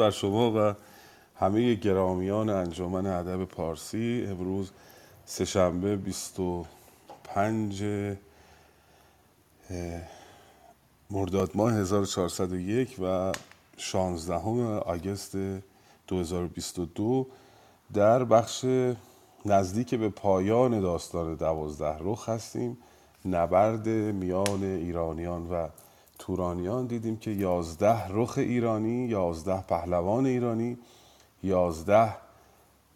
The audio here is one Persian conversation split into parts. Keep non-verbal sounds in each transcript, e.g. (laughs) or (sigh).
بر شما و همه گرامیان انجمن ادب پارسی امروز سهشنبه 25 مرداد ماه 1401 و 16 آگست 2022 در بخش نزدیک به پایان داستان دوازده رخ هستیم. نبرد میان ایرانیان و تورانیان دیدیم که یازده رخ ایرانی یازده پهلوان ایرانی یازده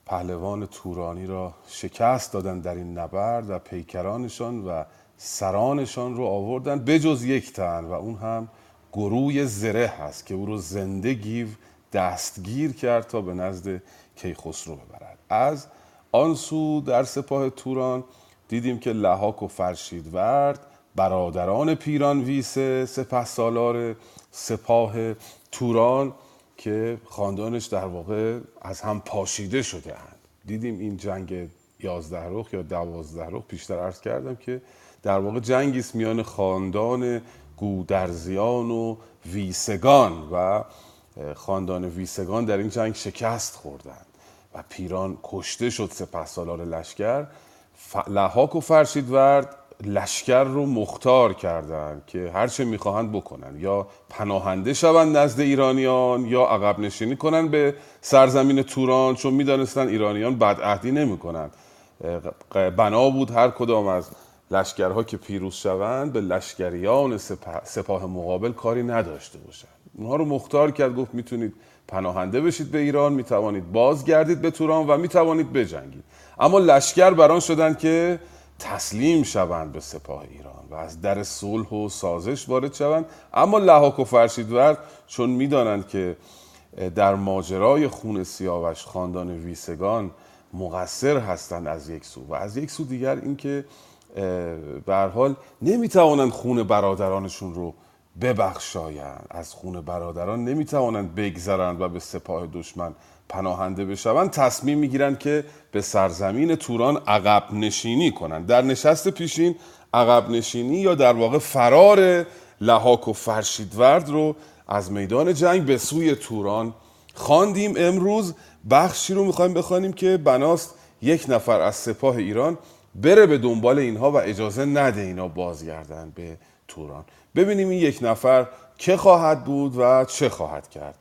پهلوان تورانی را شکست دادن در این نبرد و پیکرانشان و سرانشان رو آوردن بجز یک تن و اون هم گروه زره هست که او رو زنده گیو دستگیر کرد تا به نزد کیخسرو ببرد. از آن سو در سپاه توران دیدیم که لحاک و فرشیدورد برادران پیران ویسه سپه سالار سپاه توران که خاندانش در واقع از هم پاشیده شده اند. دیدیم این جنگ یازده رخ یا دوازده رخ پیشتر عرض کردم که در واقع جنگی است میان خاندان گودرزیان و ویسگان و خاندان ویسگان در این جنگ شکست خوردند و پیران کشته شد سپه سالار لشکر. لحاک و فرشیدورد لشکر رو مختار کردند که هرچه می‌خواهند بکنن. یا پناهنده شوند نزد ایرانیان یا عقب نشینی کنند به سرزمین توران چون می‌دانستند ایرانیان بدعهدی نمی‌کنند بنا بود هر کدام از لشکرها که پیروز شوند به لشکریان سپاه, سپاه مقابل کاری نداشته باشند. اونها رو مختار کرد گفت می‌تونید پناهنده بشید به ایران می‌توانید بازگردید به توران و می‌توانید بجنگید. اما لشکر بران شدند که تسلیم شوند به سپاه ایران و از در صلح و سازش وارد شوند. اما لحاک و فرشیدورد چون می‌دانند که در ماجرای خون سیاوش خاندان ویسگان مقصر هستند از یک سو و از یک سو دیگر اینکه به حال نمی‌توانند خون برادرانشون رو ببخشایند. از خون برادران نمی‌توانند بگذرند و به سپاه دشمن پناهنده بشوند تصمیم می‌گیرند که به سرزمین توران عقب نشینی کنند. در نشست پیشین عقب نشینی یا در واقع فرار لحاک و فرشیدورد رو از میدان جنگ به سوی توران خواندیم. امروز بخشی رو می‌خوایم بخوانیم که بناست یک نفر از سپاه ایران بره به دنبال اینها و اجازه نده اینا بازگردن به توران. ببینیم این یک نفر که خواهد بود و چه خواهد کرد.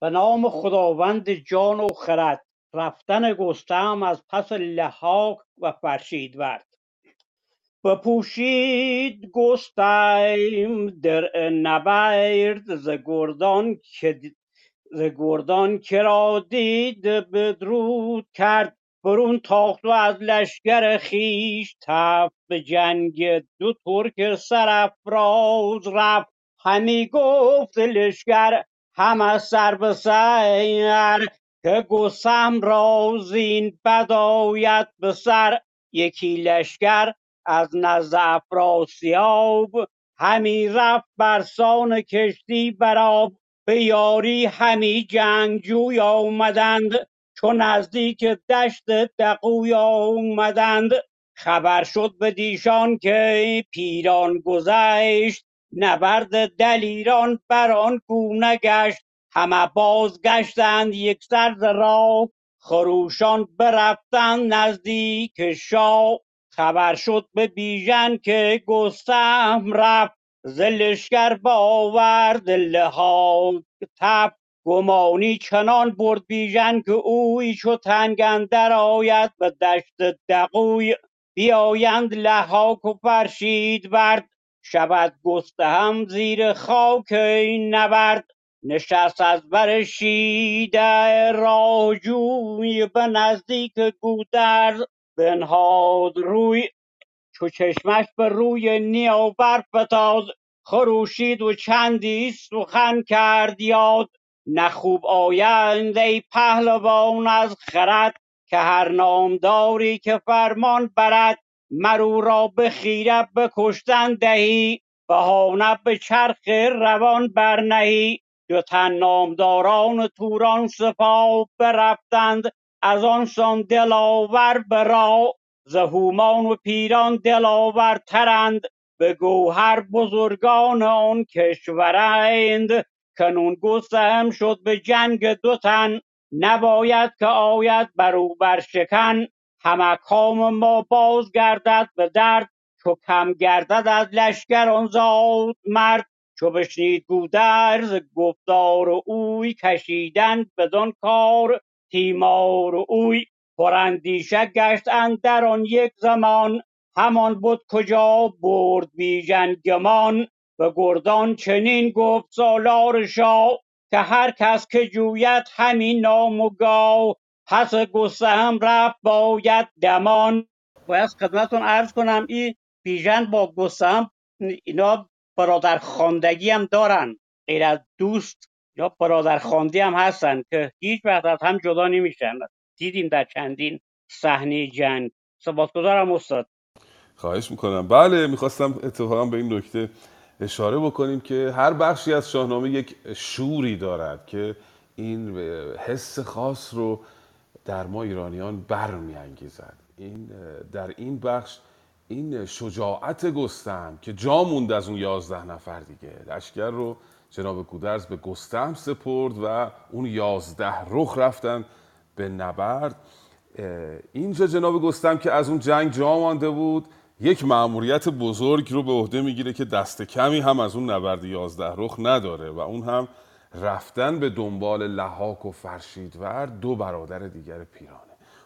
به نام خداوند جان و خرد. رفتن گستهم از پس لحاک و فرشیدورد. بپوشید گستیم در نبرد. ز گردان که ز گردان کرا دید بدرود کرد. برون تاخت و از لشکر خیش تفت. به جنگ دو ترک سرافراز رفت. همی گفت لشکر هم از سر به سر که گسم را زین بداید به سر. یکی لشکر از نزد افراسیاب همی رفت بر سان کشتی براب به یاری همی جنگجوی آمدند چون نزدیک دشت دقوی آمدند. خبر شد به دیشان که پیران گذشت نبرد دلیران بر آن گونه گشت همه بازگشتند یک سر ز خروشان برفتند نزدیک شاه. خبر شد به بیژن که گستهم رفت. ز لشکر باورد لحاک تفت گمانی چنان برد بیژن که اوی چو تنگ اندر آید. به دشت دقوی بیایند لحاک و فرشیدورد شود گستهم زیر خاک نبرد نشست از بر شیده راه جوی به نزدیک گودرز بنهاد روی چو چشمش به روی نیاور فتاد خروشید و چندی سخن کرد یاد. نه خوب آیند ای پهلوان از خرد که هر نامداری که فرمان برد مر او را به خیره به کشتن دهی بهانه به چرخ روان برنهی. دو تن نامداران توران سپاه برفتند از آن سان دلاور به راه. ز هومان و پیران دلاورترند به گوهر بزرگان آن کشورند. کنون گستهم شد به جنگ دو تن نباید که آید بر او بر شکن همه کام ما باز گردد به درد چو کم گردد از لشکر آن زاد مرد. چو بشنید گودرز گفتار اوی کشیدن بدان کار تیمار اوی. پراندیشه گشت اندر آن یک زمان همان بود کجا برد بیژن گمان به گردان چنین گفت سالار شاه که هر کس که جوید همین نام و گاو پس گستهم رفت باید دمان باید خدمتتون عرض کنم این بیژن با گستهم اینا برادر خواندگی هم دارن. غیر از دوست یا برادر خواندی هم هستن که هیچ وقت از هم جدا نمیشن. دیدیم در چندین صحنه جنگ. سپاسگزارم استاد. خواهش می‌کنم. بله می‌خواستم اتفاقا به این نکته اشاره بکنیم که هر بخشی از شاهنامه یک شوری دارد که این حس خاص رو در ما ایرانیان برمیانگیزد. این در این بخش این شجاعت گستم که جا موند از اون یازده نفر دیگه. لشکر رو جناب گودرز به گستم سپرد و اون یازده رخ رفتن به نبرد. اینجا جناب گستم که از اون جنگ جا مانده بود یک مأموریت بزرگ رو به عهده می‌گیره که دست کمی هم از اون نبرد یازده رخ نداره و اون هم رفتن به دنبال لحاک و فرشیدور دو برادر دیگر پیرانه.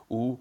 او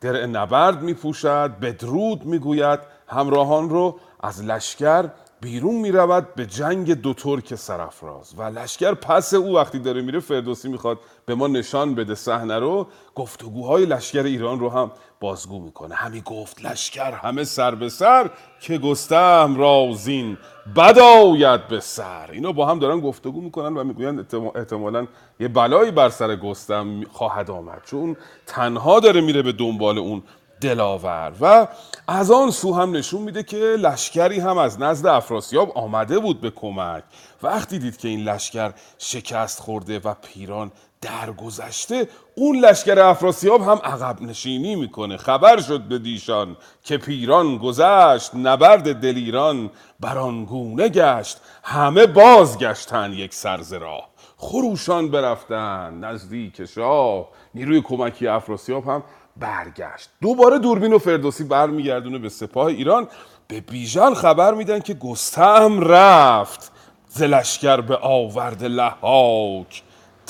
درع نبرد می پوشد بدرود می گوید همراهان رو از لشکر بیرون می رود به جنگ دو ترک سرفراز و لشکر پس او وقتی داره میره فردوسی می‌خواد به ما نشان بده صحنه رو. گفتگوهای لشکر ایران رو هم بازگو می‌کنه. همی گفت لشکر همه سر به سر که گستم رازین بداید به سر. اینا با هم دارن گفتگو می‌کنن و می‌گوین احتمالا یه بلایی بر سر گستم خواهد آمد چون تنها داره میره به دنبال اون دلاور. و از آن سو هم نشون میده که لشکری هم از نزد افراسیاب آمده بود به کمک. وقتی دید که این لشکر شکست خورده و پیران درگذشته اون لشکر افراسیاب هم عقب نشینی می‌کنه. خبر شد به دیشان که پیران گذشت نبرد دلیران برانگونه گشت. همه بازگشتن یک سرز راه خروشان برفتن نزدیک شاه نیروی کمکی افراسیاب هم برگشت. دوباره دوربین و فردوسی برمیگردونه به سپاه ایران. به بیژن خبر میدن که گستهم رفت. زلشگر به آورد لحاک.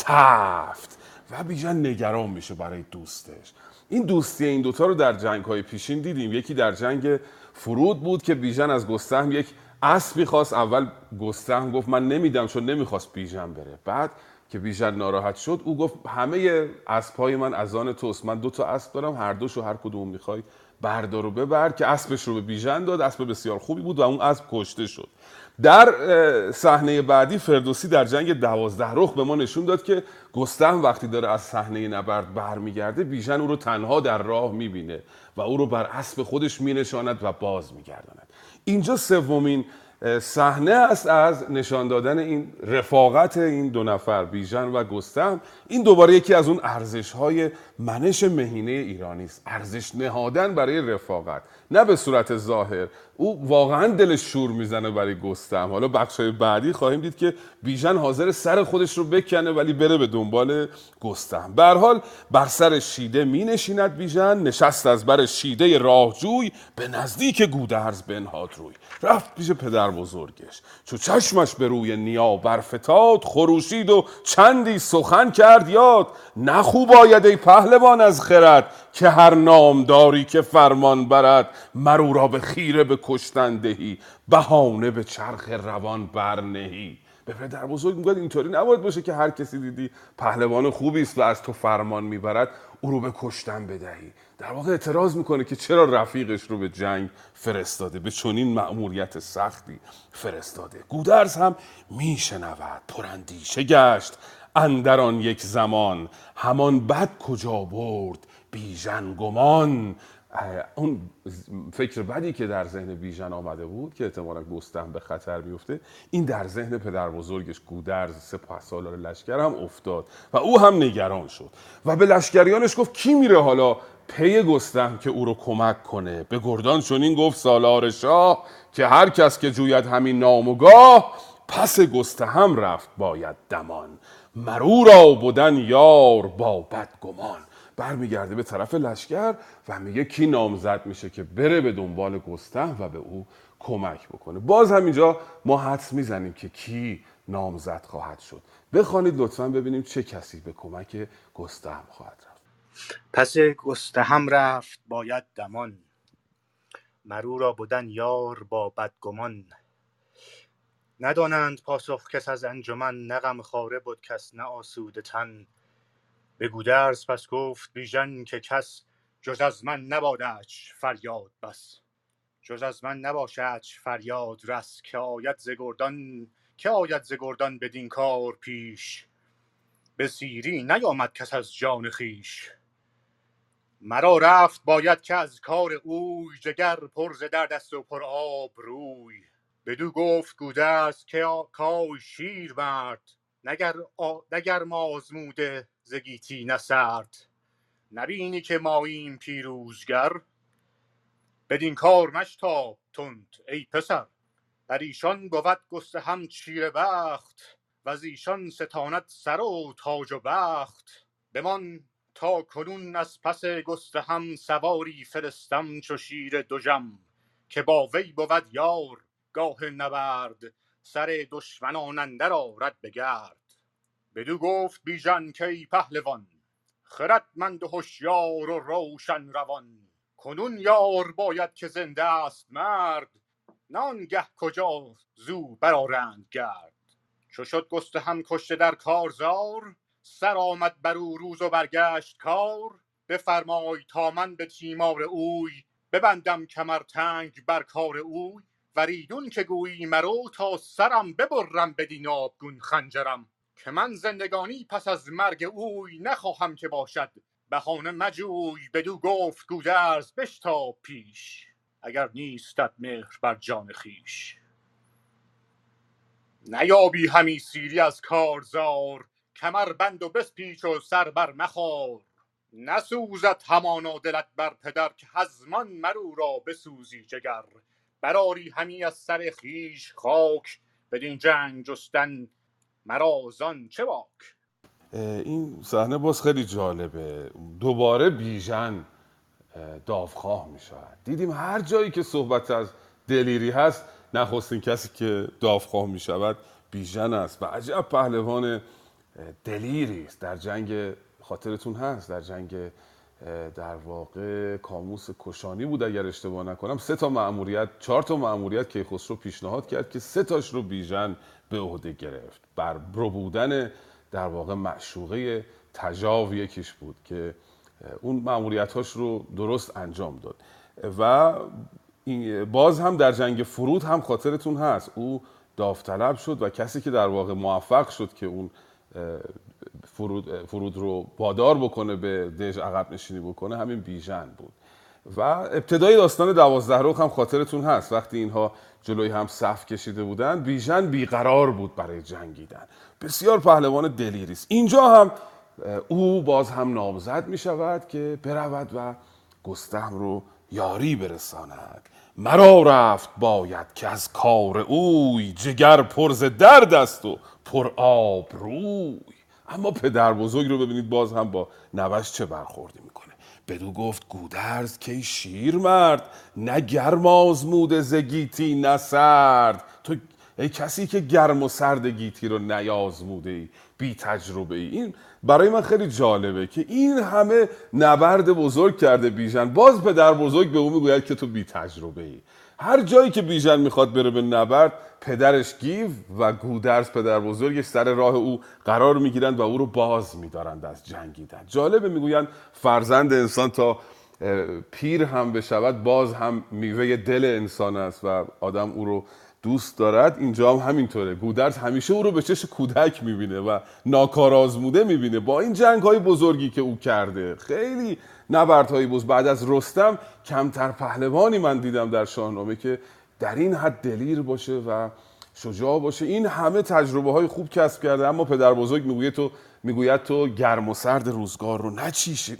تفت. و بیژن نگران میشه برای دوستش. این دوستی این دوتا رو در جنگ های پیشین دیدیم. یکی در جنگ فرود بود که بیژن از گستهم یک اسبی خواست اول گستهم گفت من نمیدم چون نمی‌خواست بیژن بره. بعد که بیژن ناراحت شد او گفت همه اسبهای من از آن توست. من دو تا اسب دارم هر دوشو هر کدوم می‌خوای بردار و ببر که اسبش رو به بیژن داد. اسب بسیار خوبی بود و اون اسب کشته شد. در صحنه بعدی فردوسی در جنگ دوازده رخ به ما نشون داد که گستهم وقتی داره از صحنه نبرد برمیگرده بیژن او رو تنها در راه می‌بینه و او رو بر اسب خودش مینشاند و باز میگرداند. اینجا سومین صحنه است از نشان دادن این رفاقت این دو نفر بیژن و گستم. این دوباره یکی از اون ارزش های منش مهینه ایرانی است. ارزش نهادن برای رفاقت نه به صورت ظاهر. او واقعا دلش شور می‌زنه برای گستم. حالا بخش بعدی خواهیم دید که بیژن حاضر سر خودش رو بکنه ولی بره به دنبال گستم. به حال بر سر شیده می نشیند بیژن نشست از بر شیده راهجوی به نزدیک گودرز بنهاد روی رفت پیش پدر بزرگش. چو چشمش به روی نیا برفتاد خروشید و چندی سخن کرد یاد نخوب آید ای پهلوان از خرد که هر نامداری که فرمان برد مرو را به خیره به کشتن دهی بهانه به چرخ روان برنهی به پدر بزرگ می‌گوید اینطوری نباید باشه که هر کسی دیدی پهلوان خوبی است و از تو فرمان می‌برد. او رو به کشتن بدهی. در واقع اعتراض می‌کنه که چرا رفیقش رو به جنگ فرستاده؟ به چنین مأموریت سختی فرستاده. گودرز هم میشنود. پرندیشه گشت. اندران یک زمان. همان بد کجا برد؟ بیژن گمان. اون فکر بدی که در ذهن بیژن آمده بود که احتمالا گستهم به خطر بیفته این در ذهن پدر بزرگش گودرز سپاه سالار لشکر هم افتاد و او هم نگران شد و به لشکریانش گفت کی میره حالا پی گستهم که او رو کمک کنه؟ به گردان چنین گفت سالار شاه که هر کس که جوید همین نام و گاه پس گستهم رفت باید دمان. مرو را بودن یار با بدگمان. برمیگرده به طرف لشکر و میگه کی نامزد میشه که بره به دنبال گسته و به او کمک بکنه. باز هم اینجا ما حدس می‌زنیم که کی نامزد خواهد شد. بخوانید لطفا ببینیم چه کسی به کمک گستهم خواهد رفت. پس گستهم رفت باید دمان. مرو را بودن یار با بدگمان. ندانند پاسخ کس از انجمن نغم خاره بود کس نه آسوده تن. به گودرز پس گفت بیژن که کس جز از من نبادش فریاد بس. جز از من نباشدش فریاد رس که آید ز گردان که آید ز گردان بدین کار پیش. به سیری نیامد کس از جان خویش. مرا رفت باید که از کار اوی جگر پر ز درد است و پر آب روی. بدو گفت گودرز که کای شیر مرد نگر, آ... نگر آزموده ز گیتی نه سرد نبینی که ماییم پیروزگر؟ بدین کار مشتاب تند ای پسر. بر ایشان بود گسته هم چیره بخت و از ایشان ستاند سر و تاج و بخت. بمان تا کنون از پس گسته هم سواری فرستم چو شیر دژم که با وی بود یار گاه نبرد. سر دشمنان اندر آرد به گرد. بدو گفت بیژن که ای پهلوان خردمند و هوشیار و روشن روان. کنون یار باید که زنده است مرد نه آنگه کجا زو برآرند گرد. چو شد گسته هم کشته در کارزار سر آمد بر او روز و برگشت کار. بفرمای تا من به تیمار اوی ببندم کمر تنگ بر کار اوی. وریدون که گویی مرو تا سرم ببرم بدین آبگون خنجرم که من زندگانی پس از مرگ اوی نخواهم که باشد. بهانه مجوی بدو گفت گودرز بشتاب پیش اگر نیستت مهر بر جان خیش نیابی همی سیری از کارزار کمر بند و بسپیچ و سر بر مخار. نسوزد همانا دلت بر پدر که هزمان مرو را بسوزی جگر. براری همی از سر خیش خاک بدین جنگ جستن مرا زان چه باک؟ این صحنه باز خیلی جالبه. دوباره بیژن اه، داوخواه می شود دیدیم هر جایی که صحبت از دلیری هست نخستین کسی که داوخواه می شود بیژن است. و عجب پهلوان دلیری است. در جنگ خاطرتون هست در جنگ در واقع کاموس کشانی بود اگر اشتباه نکنم. سه تا مأموریت چهار تا مأموریت که خسرو پیشنهاد کرد که سه تاش رو بیژن به عهده گرفت. بر بودن در واقع معشوقه تجاو یکیش بود که اون معمولیتاش رو درست انجام داد. و باز هم در جنگ فرود هم خاطرتون هست. او داوطلب شد و کسی که در واقع موفق شد که اون فرود, فرود رو وادار بکنه به دژ عقب نشینی بکنه همین بیژن بود. و ابتدای داستان دوازده رخ هم خاطرتون هست. وقتی اینها جلوی هم صف کشیده بودن بیژن بیقرار بود برای جنگیدن. بسیار پهلوان دلیری است. اینجا هم او باز هم نامزد می شود که برود و گستهم رو یاری برساند. مرا رفت باید که از کار اوی جگر پرز درد است و پر آب روی اما پدر بزرگ رو ببینید باز هم با نوش چه برخوردی می‌کنه. بدو گفت گودرز که شیر مرد نه گرم آزموده ز گیتی نه سرد. تو ای کسی که گرم و سرد گیتی رو نیازموده ای بی تجربه ای. این برای من خیلی جالبه که این همه نبرد بزرگ کرده بیژن. باز پدر بزرگ به او می‌گوید که تو بی تجربه ای. هر جایی که بیژن می‌خواد بره به نبرد پدرش گیو و گودرز پدر بزرگش سر راه او قرار می‌گیرند و او رو باز میدارند از جنگیدن. جالبه می‌گویند فرزند انسان تا پیر هم بشود باز هم میوه دل انسان است و آدم او رو دوست دارد. اینجا هم همینطوره. گودرز همیشه او رو به چش کودک می‌بینه و ناکارآزموده می‌بینه. با این جنگ های بزرگی که او کرده خیلی نبردهای بزرگ بعد از رستم کمتر پهلوانی من دیدم در شاهنامه که در این حد دلیر باشه و شجاع باشه. این همه تجربه های خوب کسب کرده اما پدر بزرگ می‌گوید تو می‌گوید تو گرم و سرد روزگار رو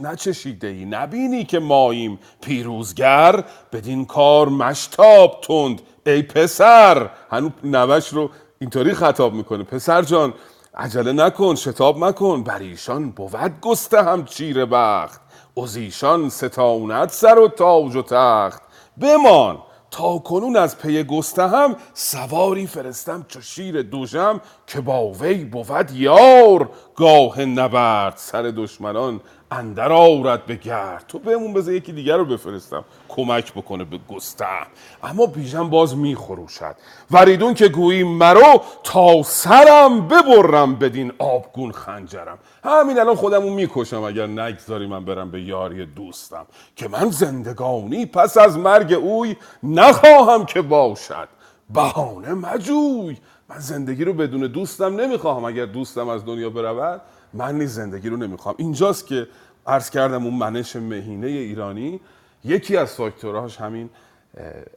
نچشیده ای نبینی که ماییم پیروزگر بدین کار مشتاب تند. ای پسر! هنو نوش رو اینطوری خطاب می‌کنه. پسر جان عجله نکن شتاب مکن بر ایشان بود گسته هم چیره بخت. از ایشان ستاند سر و تاج و تخت. بمان تا کنون از پی هم سواری فرستم چو شیر دوژم که با وی بود یار. گاه نبرد سر دشمنان اندر آورد به گرد. تو بهمون بذار یکی دیگر رو بفرستم. کمک بکنه به گستهم اما بیژن باز میخروشد. وریدون که گویی مرو تا سرم ببرم بدین آبگون خنجرم. همین الان خودمو می‌کشم. اگر نگذاری من برم به یاری دوستم. که من زندگانی پس از مرگ اوی نخواهم که باشد. بهانه مجوی. من زندگی رو بدون دوستم نمی‌خواهم. اگر دوستم از دنیا برود من نیز زندگی رو نمی‌خوام اینجاست که عرض کردم اون منش مهینه ایرانی یکی از فاکتوراش همین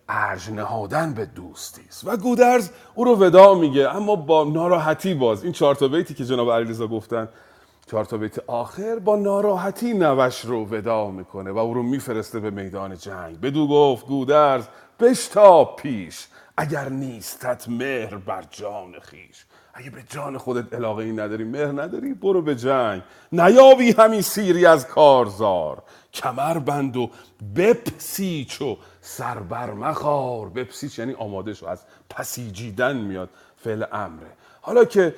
ارج نهادن به دوستی است. و گودرز او رو ودا میگه اما با ناراحتی باز. این چهار تا بیتی که جناب علیرضا گفتن چهار تا بیت آخر با ناراحتی نوش رو ودا می‌کنه و او رو میفرسته به میدان جنگ. بدو گفت گودرز بشتا پیش اگر نیستت مهر بر جان خیش. اگه به جان خودت علاقه ای نداری مهر نداری برو به جنگ. نیابی همین سیری از کارزار. کمر بند و بپسیچ و سربر مخار. بپسیچ یعنی آماده شو از پسیجیدن میاد فعل امره. حالا که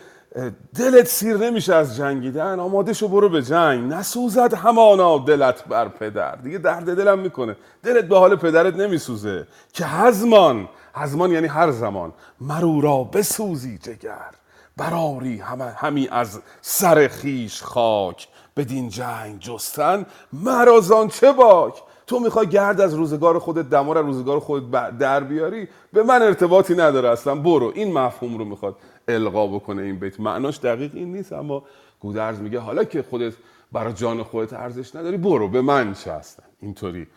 دلت سیر نمیشه از جنگیدن آماده شو برو به جنگ. نسوزد همانا دلت بر پدر. دیگه درد دلم می‌کنه. دلت به حال پدرت نمیسوزه. که هزمان هزمان یعنی هر زمان مرو را بسوزی جگر. براری همی از سر خیش خاک. بدین جنگ جستن. مرازان چه باک؟ تو می‌خوای گرد از روزگار خودت دمار از روزگار خودت در بیاری؟ به من ارتباطی نداره اصلا. برو. این مفهوم رو می‌خواد القا بکنه این بیت. معناش دقیق این نیست اما گودرز میگه حالا که خودت برای جان خودت ارزش نداری برو. به من چه هستن؟ اینطوری.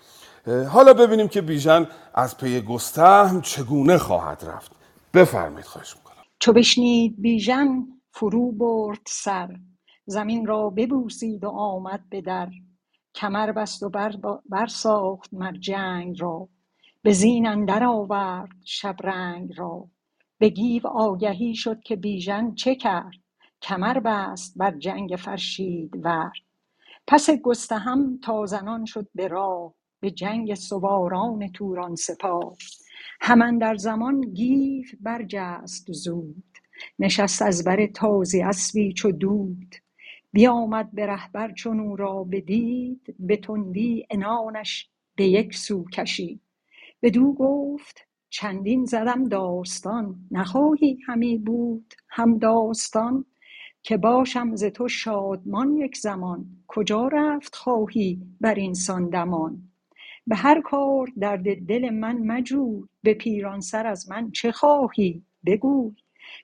حالا ببینیم که بیژن از پی گستهم چگونه خواهد رفت. بفرمایید خواهش چو بشنید بیژن فرو برد سر زمین را ببوسید و آمد به در. کمر بست و برساخت مر جنگ را. به زین اندر آورد شبرنگ را. به گیو آگهی شد که بیژن چه کرد؟ کمر بست بر جنگ فرشید ور. پس گستهم تا زنان شد به راه به جنگ سواران توران سپاه. هم در زمان گیو برجست زود نشست از بر تازی اسبی چو دود. بیامد به رهبر چون او را بدید به تندی عنانش به یک سو کشید. بدو گفت چندین زدم داستان نخواهی همی بود هم داستان؟ که باشم ز تو شادمان یک زمان کجا رفت خواهی بر این سان دمان؟ به هر کار درد دل من مجوی به پیران سر از من چه خواهی؟ بگوی.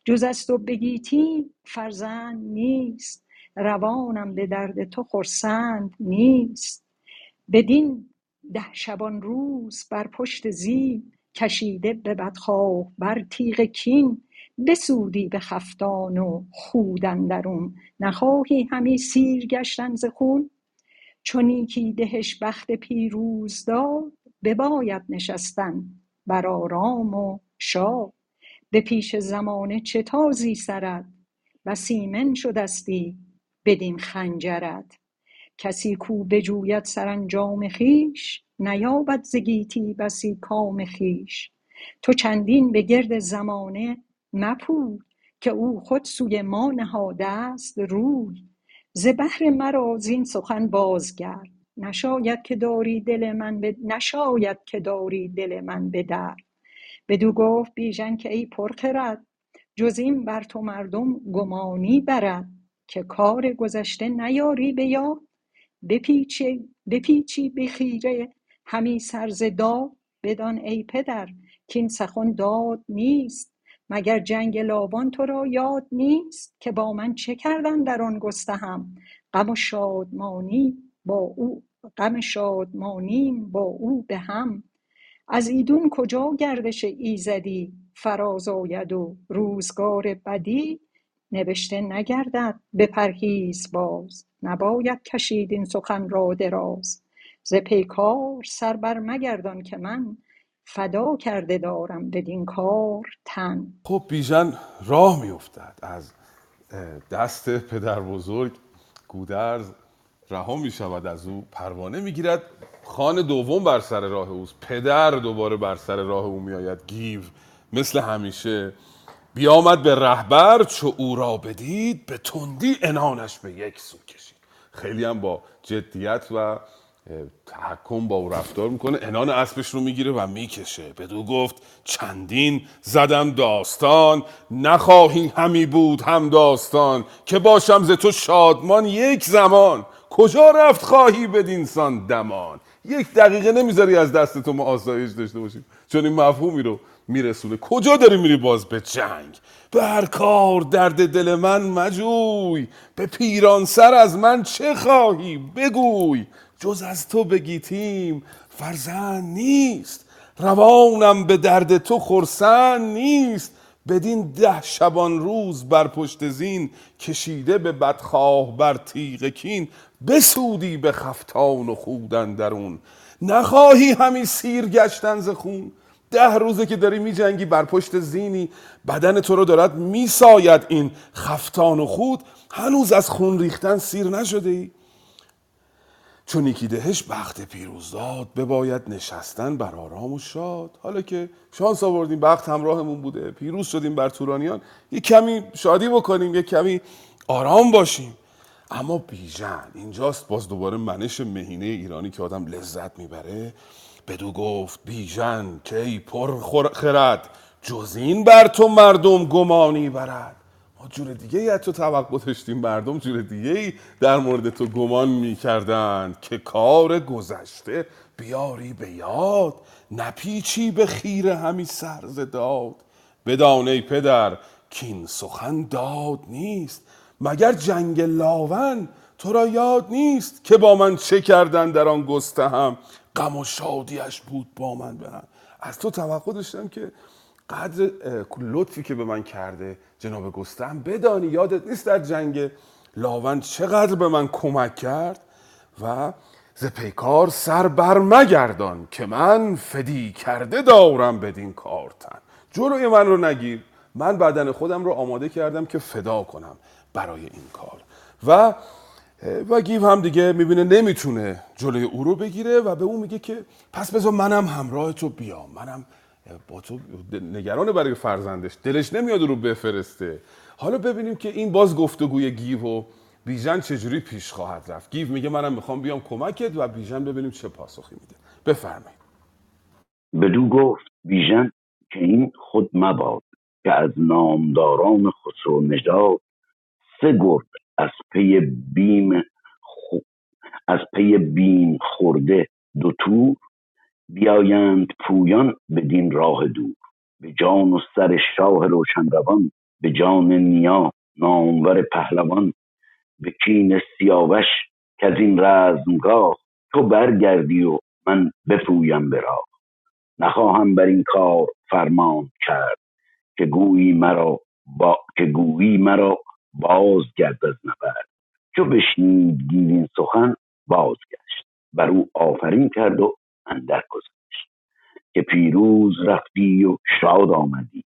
جز از تو بگیتی فرزند نیست روانم به درد تو خرسند نیست. بدین ده شبان روز بر پشت زین کشیده به بدخواه بر تیغ کین. بسودی به خفتان و خود اندرون نخواهی همی سیر گشتن ز خون؟ چو نیکی دهش بخت پیروز داد بباید نشستن بر آرام و شاد. به پیش زمانه چه تازی سرت بسی ایمن شدستی بدین خنجرت کسی کو بجوید سرانجام خویش نیابد ز گیتی بسی کام خویش. تو چندین به گرد زمانه مپوی که او خود سوی ما نهاده است روی. ز بهر مرا زین سخن بازگرد نشاید که داری دل من به نشاید که داری دل من به درد. بدو گفت بیژن که ای پرخرد جز این بر تو مردم گمانی برد که کار گذشته نیاری به یاد. بپیچی بپیچی به خیره همی سر ز داد. بدان ای پدر کاین سخن داد نیست. مگر جنگ لاوان تو را یاد نیست که با من چه کردند در آن گستهم؟ غم و شادمانی با او غم شادمانیم با او به هم. از ایدون کجا گردش ایزدی؟ فراز آید و روزگار بدی. نبشته نگردد به پرهیز باز. نباید کشید این سخن را دراز. ز پیکار سر بر مگردان که من. فدا کرده دارم بدین کار تن. خب بیژن راه میافتد. از دست پدر بزرگ گودرز رها می شود از او پروانه می‌گیرد. خان دوم بر سر راه اوست. پدر دوباره بر سر راه او میآید. گیو مثل همیشه بیامد به رهبر چو او را بدید به تندی انانش به یک سو کشید. خیلی هم با جدیت و تحکم با او رفتار می‌کنه انان اسبش رو می‌گیره و می‌کشه. بدو گفت چندین زدم داستان نخواهی همی بود هم داستان که باشم ز تو شادمان یک زمان. کجا رفت خواهی بدینسان دمان؟ یک دقیقه نمی‌ذاری از دست تو ما آسایش داشته باشیم. چون این مفهومی رو میرسونه. کجا داری میری باز به جنگ؟ به هر کار درد دل من مجوی. به پیران سر از من چه خواهی؟ بگوی. جز از تو بگیتیم فرزند نیست. روانم به درد تو خرسند نیست. بدین ده شبان روز بر پشت زین کشیده به بدخواه بر تیغ کین. بسودی به خفتان و خودن درون نخواهی همی سیر گشتن ز خون. ده روزه که داری میجنگی بر پشت زینی. بدن تو رو دارد میساید این خفتان و خود. هنوز از خون ریختن سیر نشده ای. چون یکی دهش بخت پیروز داد بباید نشستن بر آرام و شاد. حالا که شانس آوردیم بخت همراهمون بوده پیروز شدیم بر تورانیان یه کمی شادی بکنیم یه کمی آرام باشیم. اما بیژن اینجاست باز دوباره منش مهینه ایرانی که آدم لذت می‌بره. بدو گفت بیژن که ای پر خرد جز این بر تو مردم گمانی برد. جور دیگه ای تو توقع داشتیم مردم جور دیگه ای در مورد تو گمان می‌کردن که کار گذشته بیاری به یاد نپیچی به خیره همی سرز داد. بدان ای پدر کین سخن داد نیست مگر جنگ لاون تو را یاد نیست که با من چه کردن در آن گسته هم غم و شادیش بود با من به هم. از تو توقع داشتم که قدر لطفی که به من کرده جناب گستم بدانی یادت نیست در جنگ لاون چقدر به من کمک کرد و ز پیکار سر بر مگردان که من فدی کرده دارم بدین کارتن جلوی من رو نگیر. من بدن خودم رو آماده کردم که فدا کنم برای این کار. و و گیو هم دیگه می‌بینه نمی‌تونه جلوی او رو بگیره و به اون میگه که پس بذار منم همراه تو بیام. منم با تو نگران برای فرزندش. دلش نمیاد رو بفرسته. حالا ببینیم که این باز گفتگوی گیو و بیژن چجوری پیش خواهد رفت. گیو میگه منم می‌خوام بیام کمکت و بیژن ببینیم چه پاسخی میده. بفرمایید. بدو گفت بیژن که این خود مباد که از نامداران خسرو نژاد سه گرد از پی بیم خو... از پی بیم خورده دو تور بیایند پویان بدین راه دور به جان و سر شاه روان به جان نیا نامور پهلوان به کین سیاوش که از این رزمگاه تو برگردی و من بپویم به راه. نخواهم بر این کار فرمان کرد که گویی مرا با که گویی مرا بازگرد از نبرد. چو بشنید گیوین سخن بازگشت. بر او آفرین کرد و اندر گذاشت. که پیروز رفتی و شاد آمدی.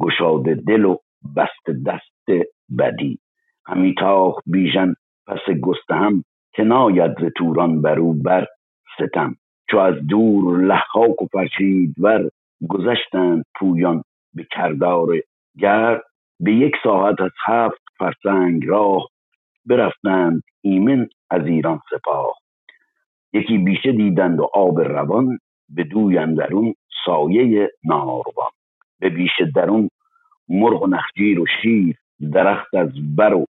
گشاده دل و بست دست بدی. همی تاخ بیژن پس گستهم که ناید ز توران بر او بر ستم. چو از دور لحاک و فرشید ور گذشتند پویان به کردار گرد. به یک ساعت از هفت فرسنگ راه برفتند ایمن از ایران سپاه. یکی بیشه دیدند و آب روان به دوی اندرون سایه ناروان. به بیشه درون مرغ و نخجیر و شیر درخت از بر و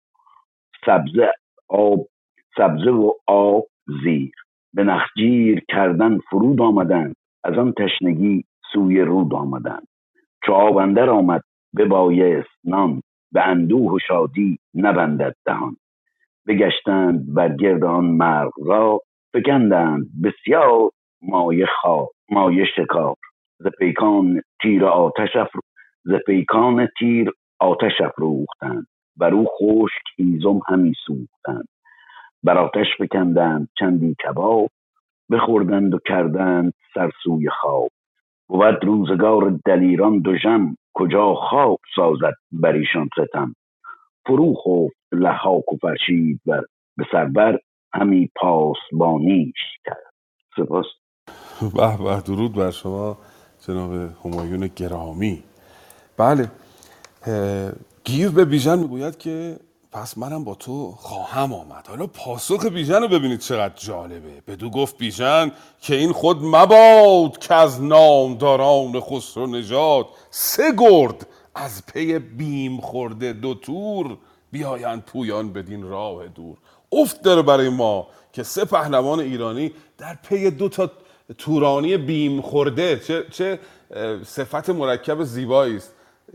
سبزه آب سبزه و آب زیر. به نخجیر کردن فرود آمدند از آن تشنگی سوی رود آمدند. چو آب اندر آمد ببایست نان به اندوه و شادی نبندد دهان. بگشتند بر گرد مرغ را فکندند بسیار مایه خواه مایه شکار. ز پیکان تیر آتش افرو ز پیکان تیر آتش افروختند. بر او خشک هیزم همی سوختند. بر آتش فکندند چندی کباب بخوردند و کردند سرسوی خواب. بود روزگار دلیران دژم کجا خواب سازد بر ایشان ستم. فرو خفت لحاک و فرشید و به سربر همی پاسبانیش کرد. سپاس. به به درود بر شما جناب همایون گرامی. بله گیو به بیژن می‌گوید که پس منم با تو خواهم آمد. حالا پاسخ بیژن رو ببینید چقدر جالبه. بدو گفت بیژن که این خود مباد که از نامداران خسرو نژاد سه گرد از پی بیم خورده دو تور بیایند پویان بدین راه دور. افت داره برای ما که سه پهلوان ایرانی در پی دو تا تورانی بیم خورده. چه, چه صفت مرکب زیبایی است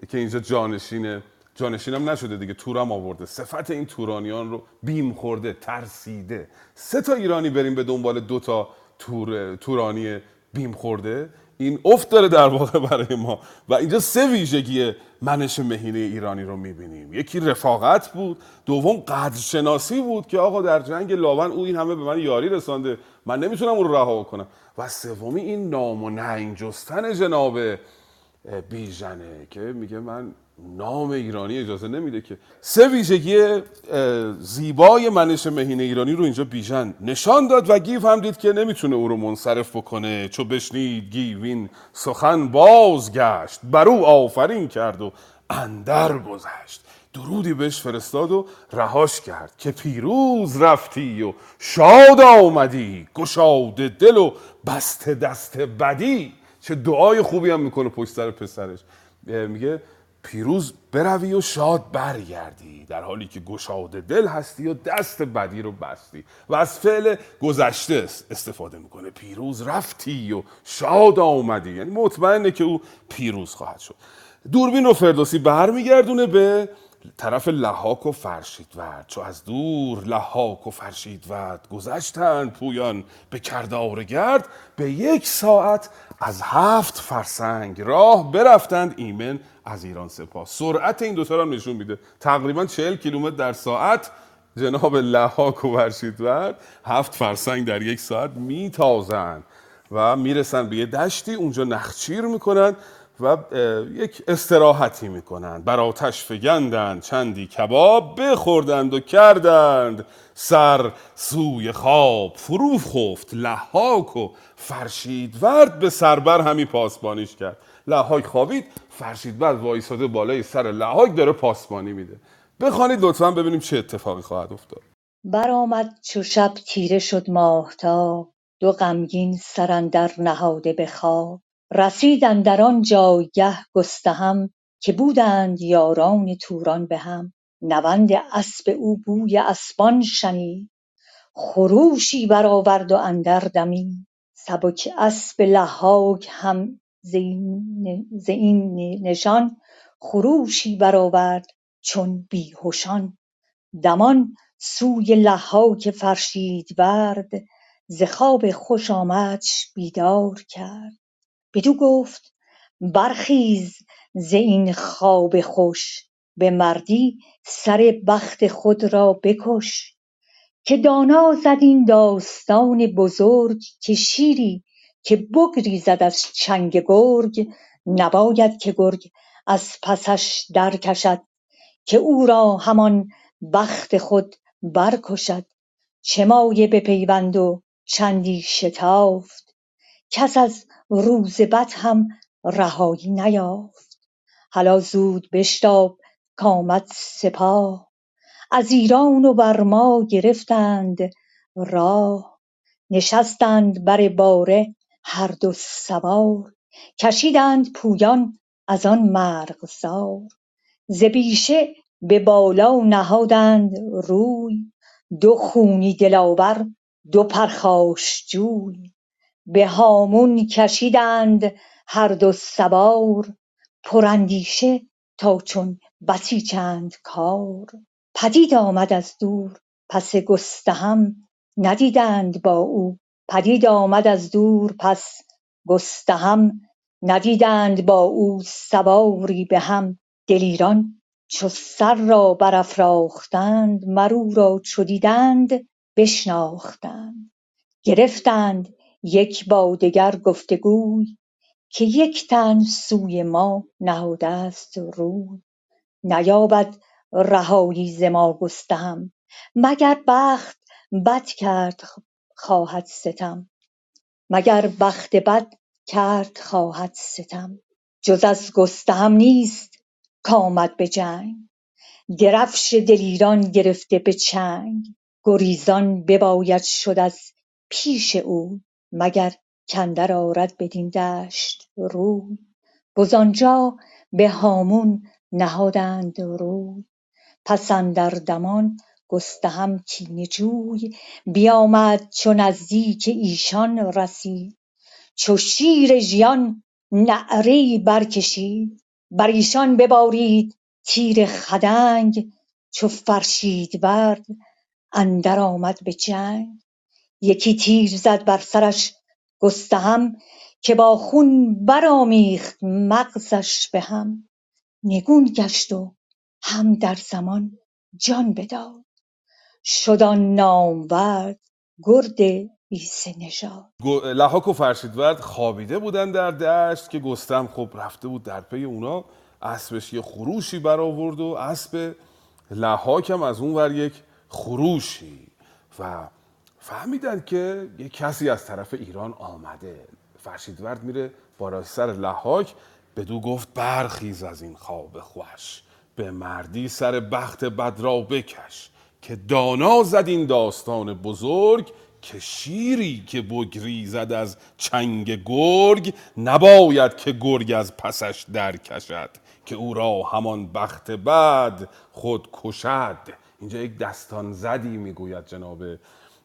که اینجا جانشینه. جانشین هم نشده دیگه تورم آورده. صفت این تورانیان رو بیم خورده ترسیده. سه تا ایرانی بریم به دنبال دو تا تور، تورانی بیم خورده. این افت داره در واقع برای ما. و اینجا سه ویژگی منش مهینه ایرانی رو می‌بینیم. یکی رفاقت بود دوم قدرشناسی بود که آقا در جنگ لاون او این همه به من یاری رسانده. من نمی‌تونم اون رو رها کنم. و سومی این نام و ننگ جستن جناب بیژنه که میگه من نام ایرانی اجازه نمیده که. سه ویژگی زیبای منش مهینه ایرانی رو اینجا بیژن. نشان داد و گیو هم دید که نمی‌تونه او رو منصرف بکنه. چو بشنید گیوین سخن بازگشت. بر او آفرین کرد و اندر گذشت. درودی بهش فرستاد و رهاش کرد که پیروز رفتی و شاد آمدی. گشاده دل و بسته دست بدی. چه دعای خوبی هم می‌کنه پشت سر پسرش. میگه پیروز بروی و شاد برگردی در حالی که گشاده دل هستی و دست بدی رو بستی و از فعل گذشته است- استفاده می‌کنه. پیروز رفتی و شاد آمدی. یعنی مطمئنه که او پیروز خواهد شد. دوربین رو فردوسی برمیگردونه به طرف لحاک و فرشیدورد. چو از دور لحاک و فرشیدورد گذشتند پویان به کردار گرد. به یک ساعت از هفت فرسنگ راه برفتند. ایمن از ایران سپاه. سرعت این دوتا هم نشون میده. تقریبا 40 کیلومتر در ساعت جناب لحاک و فرشیدورد هفت فرسنگ در یک ساعت میتازند و می‌رسن به یه دشتی. اونجا نخچیر می‌کنن و یک استراحتی می‌کنند بر آتش فگندند چندی کباب بخوردند و کردند. سر سوی خواب فرو خفت. لحاک و فرشیدورد به سربر همی پاسبانیش کرد. لحاک خوابید فرشیدورد وایساده بالای سر لحاک داره پاسبانی میده. بخوانید لطفا ببینیم چه اتفاقی خواهد افتاد. برآمد چو شب تیره شد ماهتاب. دو غمگین سر اندر نهاده به خواب. رسید اندر آن جایگه گستهم که بودند یاران توران به هم. نوند اسپ او بوی اسپان شنید. خروشی برآورد و اندر دمید. سبک اسپ لحاک هم زین زین نشان خروشی برآورد چون بیهشان دمان سوی لحاک فرشیدورد ز خواب خوش آمدش بیدار کرد. بدو گفت برخیز ز این خواب خوش به مردی سر بخت خود را بکش. که دانا زد این داستان بزرگ که شیری که بگریزد از چنگ گرگ نباید که گرگ از پسش در کشد که او را همان بخت خود برکشد. چه مایه بپیوند و چندی شتافت کس از روز بد هم رهایی نیافت. هلا زود بشتاب کامد سپاه از ایران و بر ما گرفتند راه. نشستند بر باره هر دو سوار کشیدند پویان از آن مرغزار ز بیشه به بالا نهادند روی دو خونی دلاور دو پرخاشجوی به هامون کشیدند هر دو سوار پراندیشه تا چون بسیچند کار پدید آمد از دور پس گستهم ندیدند با او پدید آمد از دور پس گستهم ندیدند با او سواری به هم. دلیران چو سر را برافراختند مر او را چو دیدند بشناختند. گرفتند یک با دگر گفت گوی که یک تن سوی ما نهاده است روی. نیابد رهایی ز ما گستهم. مگر بخت بد کرد خواهد ستم. مگر بخت بد کرد خواهد ستم. جز از گستهم نیست کامد به جنگ. درفش دلیران گرفته به چنگ. گریزان بباید شد از پیش اوی مگر کاندر آرد بدین دشت روی. وز آنجا به هامون نهادند روی. پس اندر دمان گستهم کینه جوی بیامد چو نزدیک ایشان رسید چو شیر ژیان نعره ای برکشید بر ایشان ببارید تیر خدنگ. چو فرشیدورد اندر آمد به جنگ. یکی تیر زد بر سرش گستهم که با خون برآمیخت مغزش به هم. نگون گشت و هم در زمان جان بداد. شد آن نامور گرد عیسی نژاد. لحاک و فرشیدورد خوابیده بودن در دشت که گستهم خب رفته بود در پی اونا. اسبش یه خروشی برآورد و اسب لحاک هم از اون ور یک خروشی. و فهمیدن که یه کسی از طرف ایران آمده. فرشیدورد میره بالای سر لحاک. بدو گفت برخیز از این خواب خوش. به مردی سر بخت بد را بکش. که دانا زد این داستان بزرگ که شیری که بگریزد از چنگ گرگ نباید که گرگ از پسش در کشد که او را همان بخت بد خود کشد. اینجا یک دستان زدی می‌گوید جناب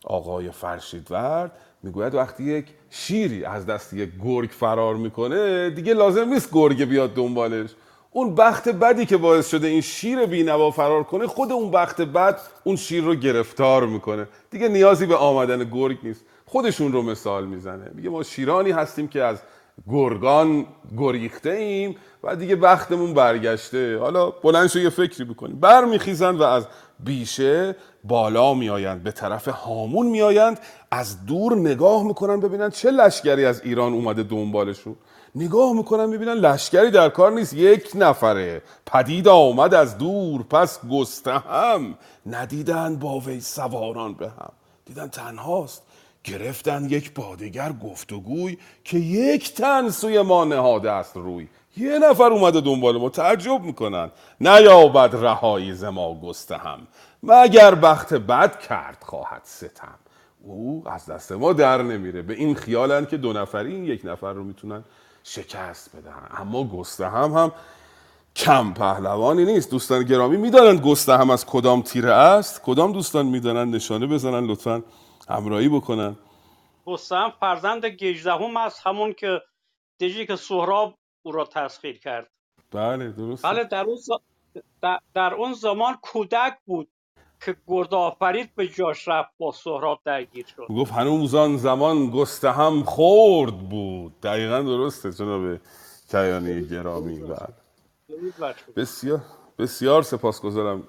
آقای فرشیدورد. می‌گوید وقتی یک شیری از دست یک گرگ فرار می‌کنه دیگه لازم نیست گرگ بیاد دنبالش. اون بخت بدی که باعث شده این شیر بینوا فرار کنه خود اون بخت بد اون شیر رو گرفتار می‌کنه. دیگه نیازی به آمدن گرگ نیست. خودشون رو مثال می‌زنه. میگه ما شیرانی هستیم که از گرگان گریخته ایم و دیگه بختمون برگشته. حالا بلند شو یه فکری بکنیم برمیخیزن و از بیشه بالا میآیند. به طرف هامون میآیند. از دور نگاه می‌کنن. ببینن چه لشکری از ایران اومده دنبالشون. نگاه می‌کنن می‌بینن لشکری در کار نیست. یک نفره. پدید آمد از دور پس گستهم. ندیدن با وی سواران به هم. دیدن تنهاست. گرفتن یک بادگر گفتگوی که یک تن سوی ما نهاده است روی. یه نفر اومده دنبال ما. تعجب می‌کنن. نیابد رهایی ز ما گستهم. مگر بخت بد کرد خواهد ستم؟ او از دست ما در نمیره. به این خیالن که دو نفری این یک نفر رو می‌تونن شکست بدهن اما گستهم هم کم پهلوانی نیست. دوستان گرامی می‌دانند گستهم از کدام تیره است؟ کدام دوستان می‌دانند نشانه بزنن لطفا همراهی بکنن. رستم فرزند گژدهم از همون که دیجی که سهراب او را تسخیر کرد. بله درست بله در اون, ز- در, در اون زمان کودک بود. که گرد آفرید به جاش رفت با سهراب درگیر شد. گفت هنوز آن زمان گستهم خورد بود. دقیقا درسته جناب کیانی گرامی. بله. بسیار بسیار سپاسگزارم.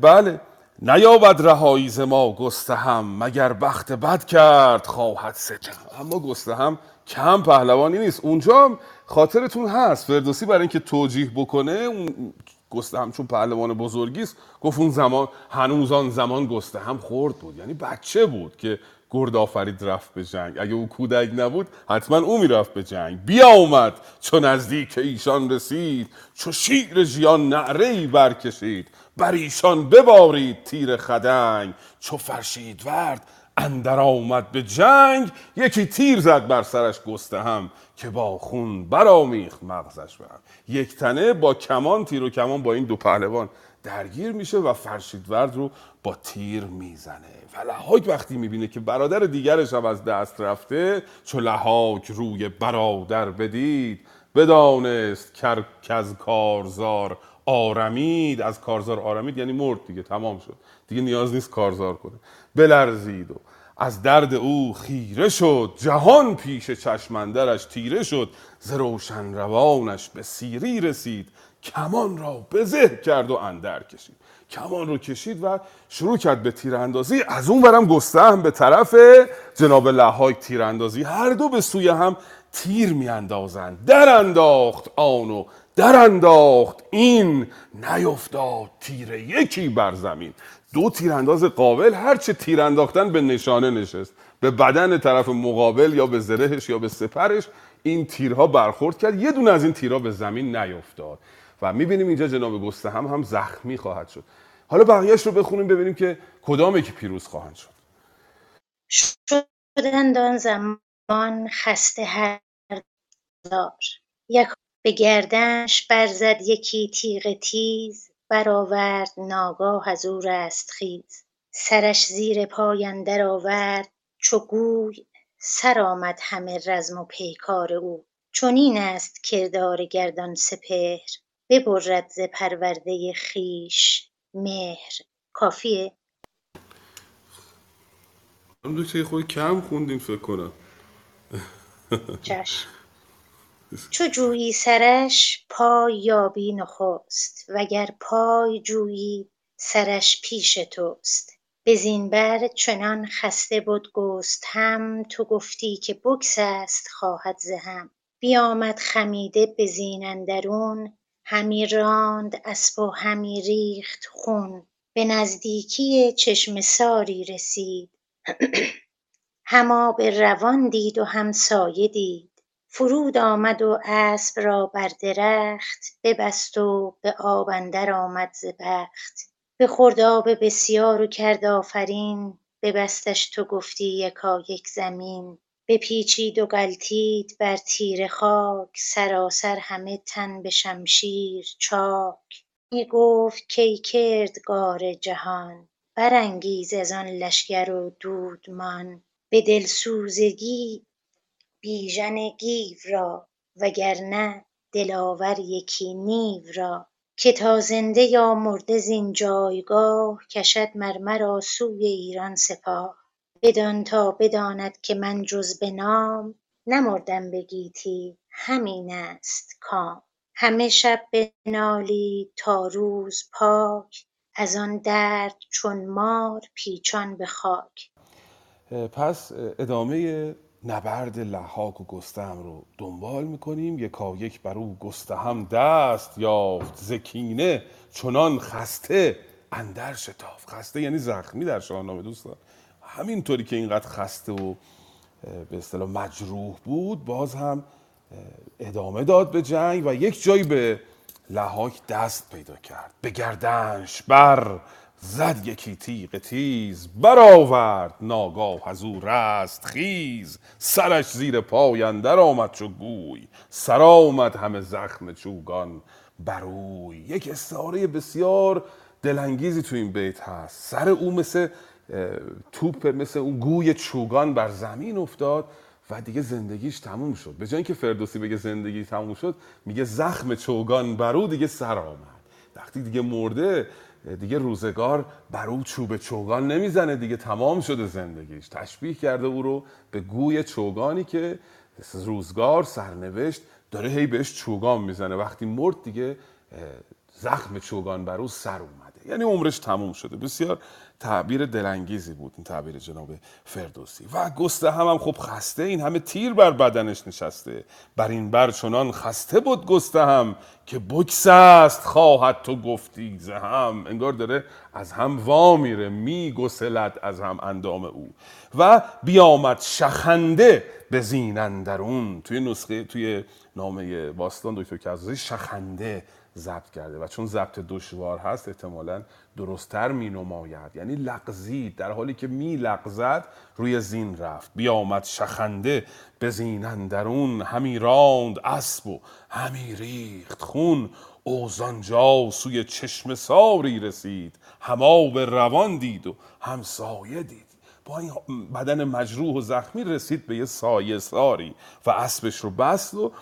بله. نیابد رهایی ز ما گستهم مگر بخت بد کرد خواهد ستم اما گستهم کم پهلوانی نیست. اونجا هم خاطرتون هست. فردوسی برای اینکه توجیه بکنه اون گستهم چون پهلوان بزرگی است. گفت اون زمان هنوز آن زمان گستهم خورد بود. یعنی بچه بود که گرد آفرید رفت به جنگ. اگه او کودک نبود حتما او می‌رفت به جنگ. بیا اومد چو نزدیک ایشان رسید چو شیر ژیان نعره ای برکشید. بر ایشان ببارید تیر خدنگ چو فرشید ورد اندر آمد به جنگ یکی تیر زد بر سرش گستهم که با خون برآمیخت مغزش به هم. یک تنه با کمان تیر و کمان با این دو پهلوان درگیر میشه و فرشیدورد رو با تیر می‌زنه. و لحاک وقتی می‌بینه که برادر دیگرش هم از دست رفته چو لحاک روی برادر بدید بدانست که از کارزار آرمید. از کارزار آرمید یعنی مرد دیگه تمام شد. دیگه نیاز نیست کارزار کنه. بلرزید و از درد او خیره شد جهان پیش چشمندرش تیره شد ز روشن روانش به سیری رسید کمان را بزه کرد و اندر کشید. کمان رو کشید و شروع کرد به تیراندازی از اون برم گستهم به طرف جناب لحاک تیراندازی. هر دو به سوی هم تیر میاندازند. در انداخت آنو در انداخت این نیفتاد تیر یکی بر زمین. دو تیرانداز قابل هرچه تیر انداختن به نشانه نشست. به بدن طرف مقابل یا به زرهش یا به سپرش این تیرها برخورد کرد. یه دونه از این تیرها به زمین نیفتاد. و می‌بینیم اینجا جناب گستهم هم زخمی خواهد شد. حالا بقیهش رو بخونیم ببینیم که کدامه که پیروز خواهند شد. شدند آن زمان خسته هر زار یک به گردنش برزد یکی تیغ تیز. برآورد ناگاه از او رستخیز. سرش زیر پای اندر آورد چو گوی سر آمد همه رزم و پیکار او. چنین است کردار گردان سپهر. ببرد ز پرورده خویش مهر. کافیه؟ دکتر خود کم خوندین فکر کنم. چشم. چو جویی سرش پای یابی نخست وگر پای جویی سرش پیش توست. بزین بر چنان خسته بد گستهم تو گفتی که بگسست خواهد ز هم. بیامد خمیده به زین اندرون همی راند اسپ و همی ریخت خون. به نزدیکی چشمه ساری رسید (clears throat) هم آب روان دید و هم سایه دید. فرود آمد و اسب را بر درخت ببست و به آب اندر آمد ز بخت. بخورد آب بسیار و کرد آفرین ببستش تو گفتی یکایک زمین. بپیچید و غلتید بر تیره خاک سراسر همه تن به شمشیر چاک. می گفت کای کردگار جهان برانگیز از آن لشکر و دودمان. به دلسوزگی بیژن گیو را وگرنه دلاور یکی نیو را. که تا زنده یا مرده زین جایگاه کشد مر مرا سوی ایران سپاه. بدان تا بداند که من جز به نام نمردم به گیتی همین است کام. همه شب بنالید تا روز پاک از آن درد چون مار پیچان به خاک. پس ادامه نبرد لحاک و گستهم رو دنبال می‌کنیم. یکا یک بر او گستهم دست یافت. زکینه چنان خسته اندر شتاف خسته یعنی زخمی در شاهنامه دوستان. همینطوری که اینقدر خسته و به اصطلاح مجروح بود باز هم ادامه داد به جنگ و یک جایی به لحاک دست پیدا کرد. به گردنش بر زد یکی تیغ تیز برآورد ناگاه از او رست خیز. سرش زیر پای اندر آمد چو گوی سر آمد همه زخم چوگان. بروی یک استعاره بسیار دلانگیزی تو این بیت هست. سر او مثل توپ مثل اون گوی چوگان بر زمین افتاد و دیگه زندگیش تموم شد. به جای اینکه فردوسی بگه زندگی تموم شد میگه زخم چوگان برو دیگه سر آمد. وقتی دیگه مرده دیگه روزگار بر او چوب چوگان نمی‌زنه دیگه تمام شده زندگیش. تشبیه کرده او رو به گوی چوگانی که روزگار سرنوشت داره هی بهش چوگان می‌زنه. وقتی مرد دیگه زخم چوگان بر او سر اومده. یعنی عمرش تموم شده. بسیار تعبیر دلانگیزی بود این تعبیر جناب فردوسی. و گسته هم, هم خب خسته این همه تیر بر بدنش نشسته. بر این بر چنان خسته بود گسته هم که بکس است خواهد تو گفتی هم. انگار داره از هم وا میره می گسلد از هم اندام او. و بیامد شخنده به زین اندرون. توی نسخه توی نامه باستان دکتر کزازی شخنده ضبط کرده و چون ضبط دشوار هست احتمالا درستتر می نماید یعنی لغزید در حالی که می لغزد روی زین رفت. بیامد شخنده به زین اندرون همی راند اسب و همی ریخت خون. اوزانجا سوی چشم ساری رسید. هما به روان دید و همسایه دید. با بدن مجروح و زخمی رسید به یه سایه ساری و اسبش رو بست و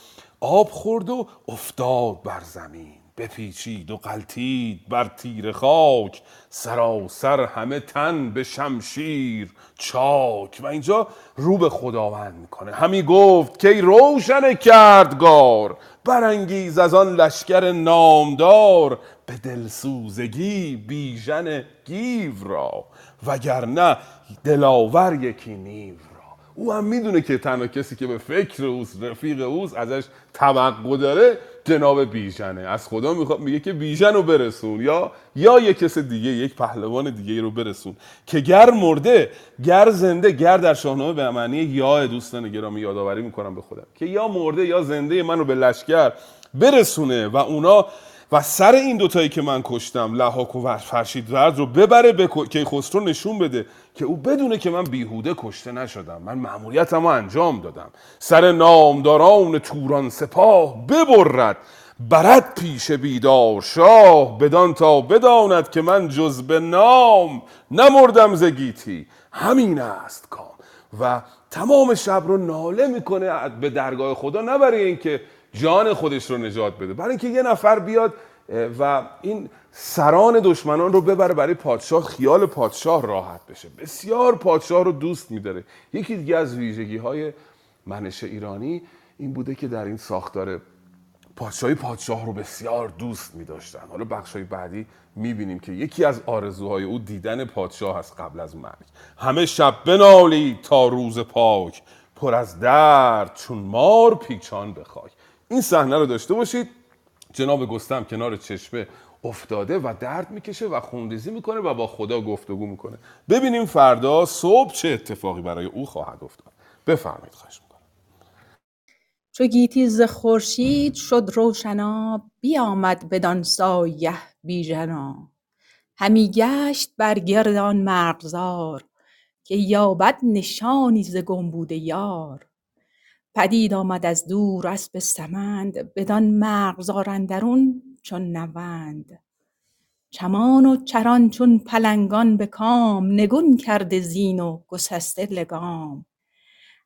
آب خورد و افتاد بر زمین. بپیچید و قلتید بر تیر خاک سراسر همه تن به شمشیر چاک. و اینجا رو به خداوند می‌کنه. همی گفت که روشن کردگار برانگیز از آن لشکر نامدار به دلسوزگی بیژن گیو را وگرنه دلاور یکی نیو را. او هم می‌دونه که تنها کسی که به فکر اوست رفیق اوست ازش توقع داره جناب بیژنه. از خدا می‌خواد میگه که بیژن رو برسون. یا یا یک کس دیگه یک پهلوان دیگه رو برسون. که گر مرده گر زنده گر در شاهنامه به معنی یا دوستان گرامی یادآوری می‌کنم به خودم. که یا مرده یا زنده منو به لشکر برسونه و اونا و سر این دوتایی که من کشتم لحاک و فرشید ورد رو ببره به کیخسرو نشون بده که او بدونه که من بیهوده کشته نشدم. من معمولیتم رو انجام دادم. سر نامداران توران سپاه ببرد. برد پیش بیدار شاه. بدان تا بداند که من جز به نام نمردم زگیتی همین است کام. و تمام شب رو ناله می‌کنه به درگاه خدا. نه برای اینکه جان خودش رو نجات بده. برای اینکه یه نفر بیاد و این سران دشمنان رو ببره برای پادشاه خیال پادشاه راحت بشه. بسیار پادشاه رو دوست میداره. یکی دیگه از ویژگی های منش ایرانی این بوده که در این ساختار پادشاهی پادشاه رو بسیار دوست می داشتن حالا بخش های بعدی می بینیم که یکی از آرزوهای او دیدن پادشاه هست قبل از مرگ. همه شب بنالی تا روز پاک. پر از درد چون مار پیچان بخوای این صحنه رو داشته باشید. جناب گستم کنار چشمه افتاده و درد می‌کشه و خونریزی می‌کنه و با خدا گفتگو می‌کنه. ببینیم فردا صبح چه اتفاقی برای او خواهد افتاد. بفرمایید خواهش می‌کنم. چو گیتی ز خورشید شد روشنا بیامد بدان سایه بیژنا. همی گشت بر گرد آن مرغزار که یابد نشانی ز گم بوده یار. پدید آمد از دور اسب سمند بدان مرغزار اندرون چون نوند. چمان و چران چون پلنگان به کام نگون کرده زین و گسسته لگام.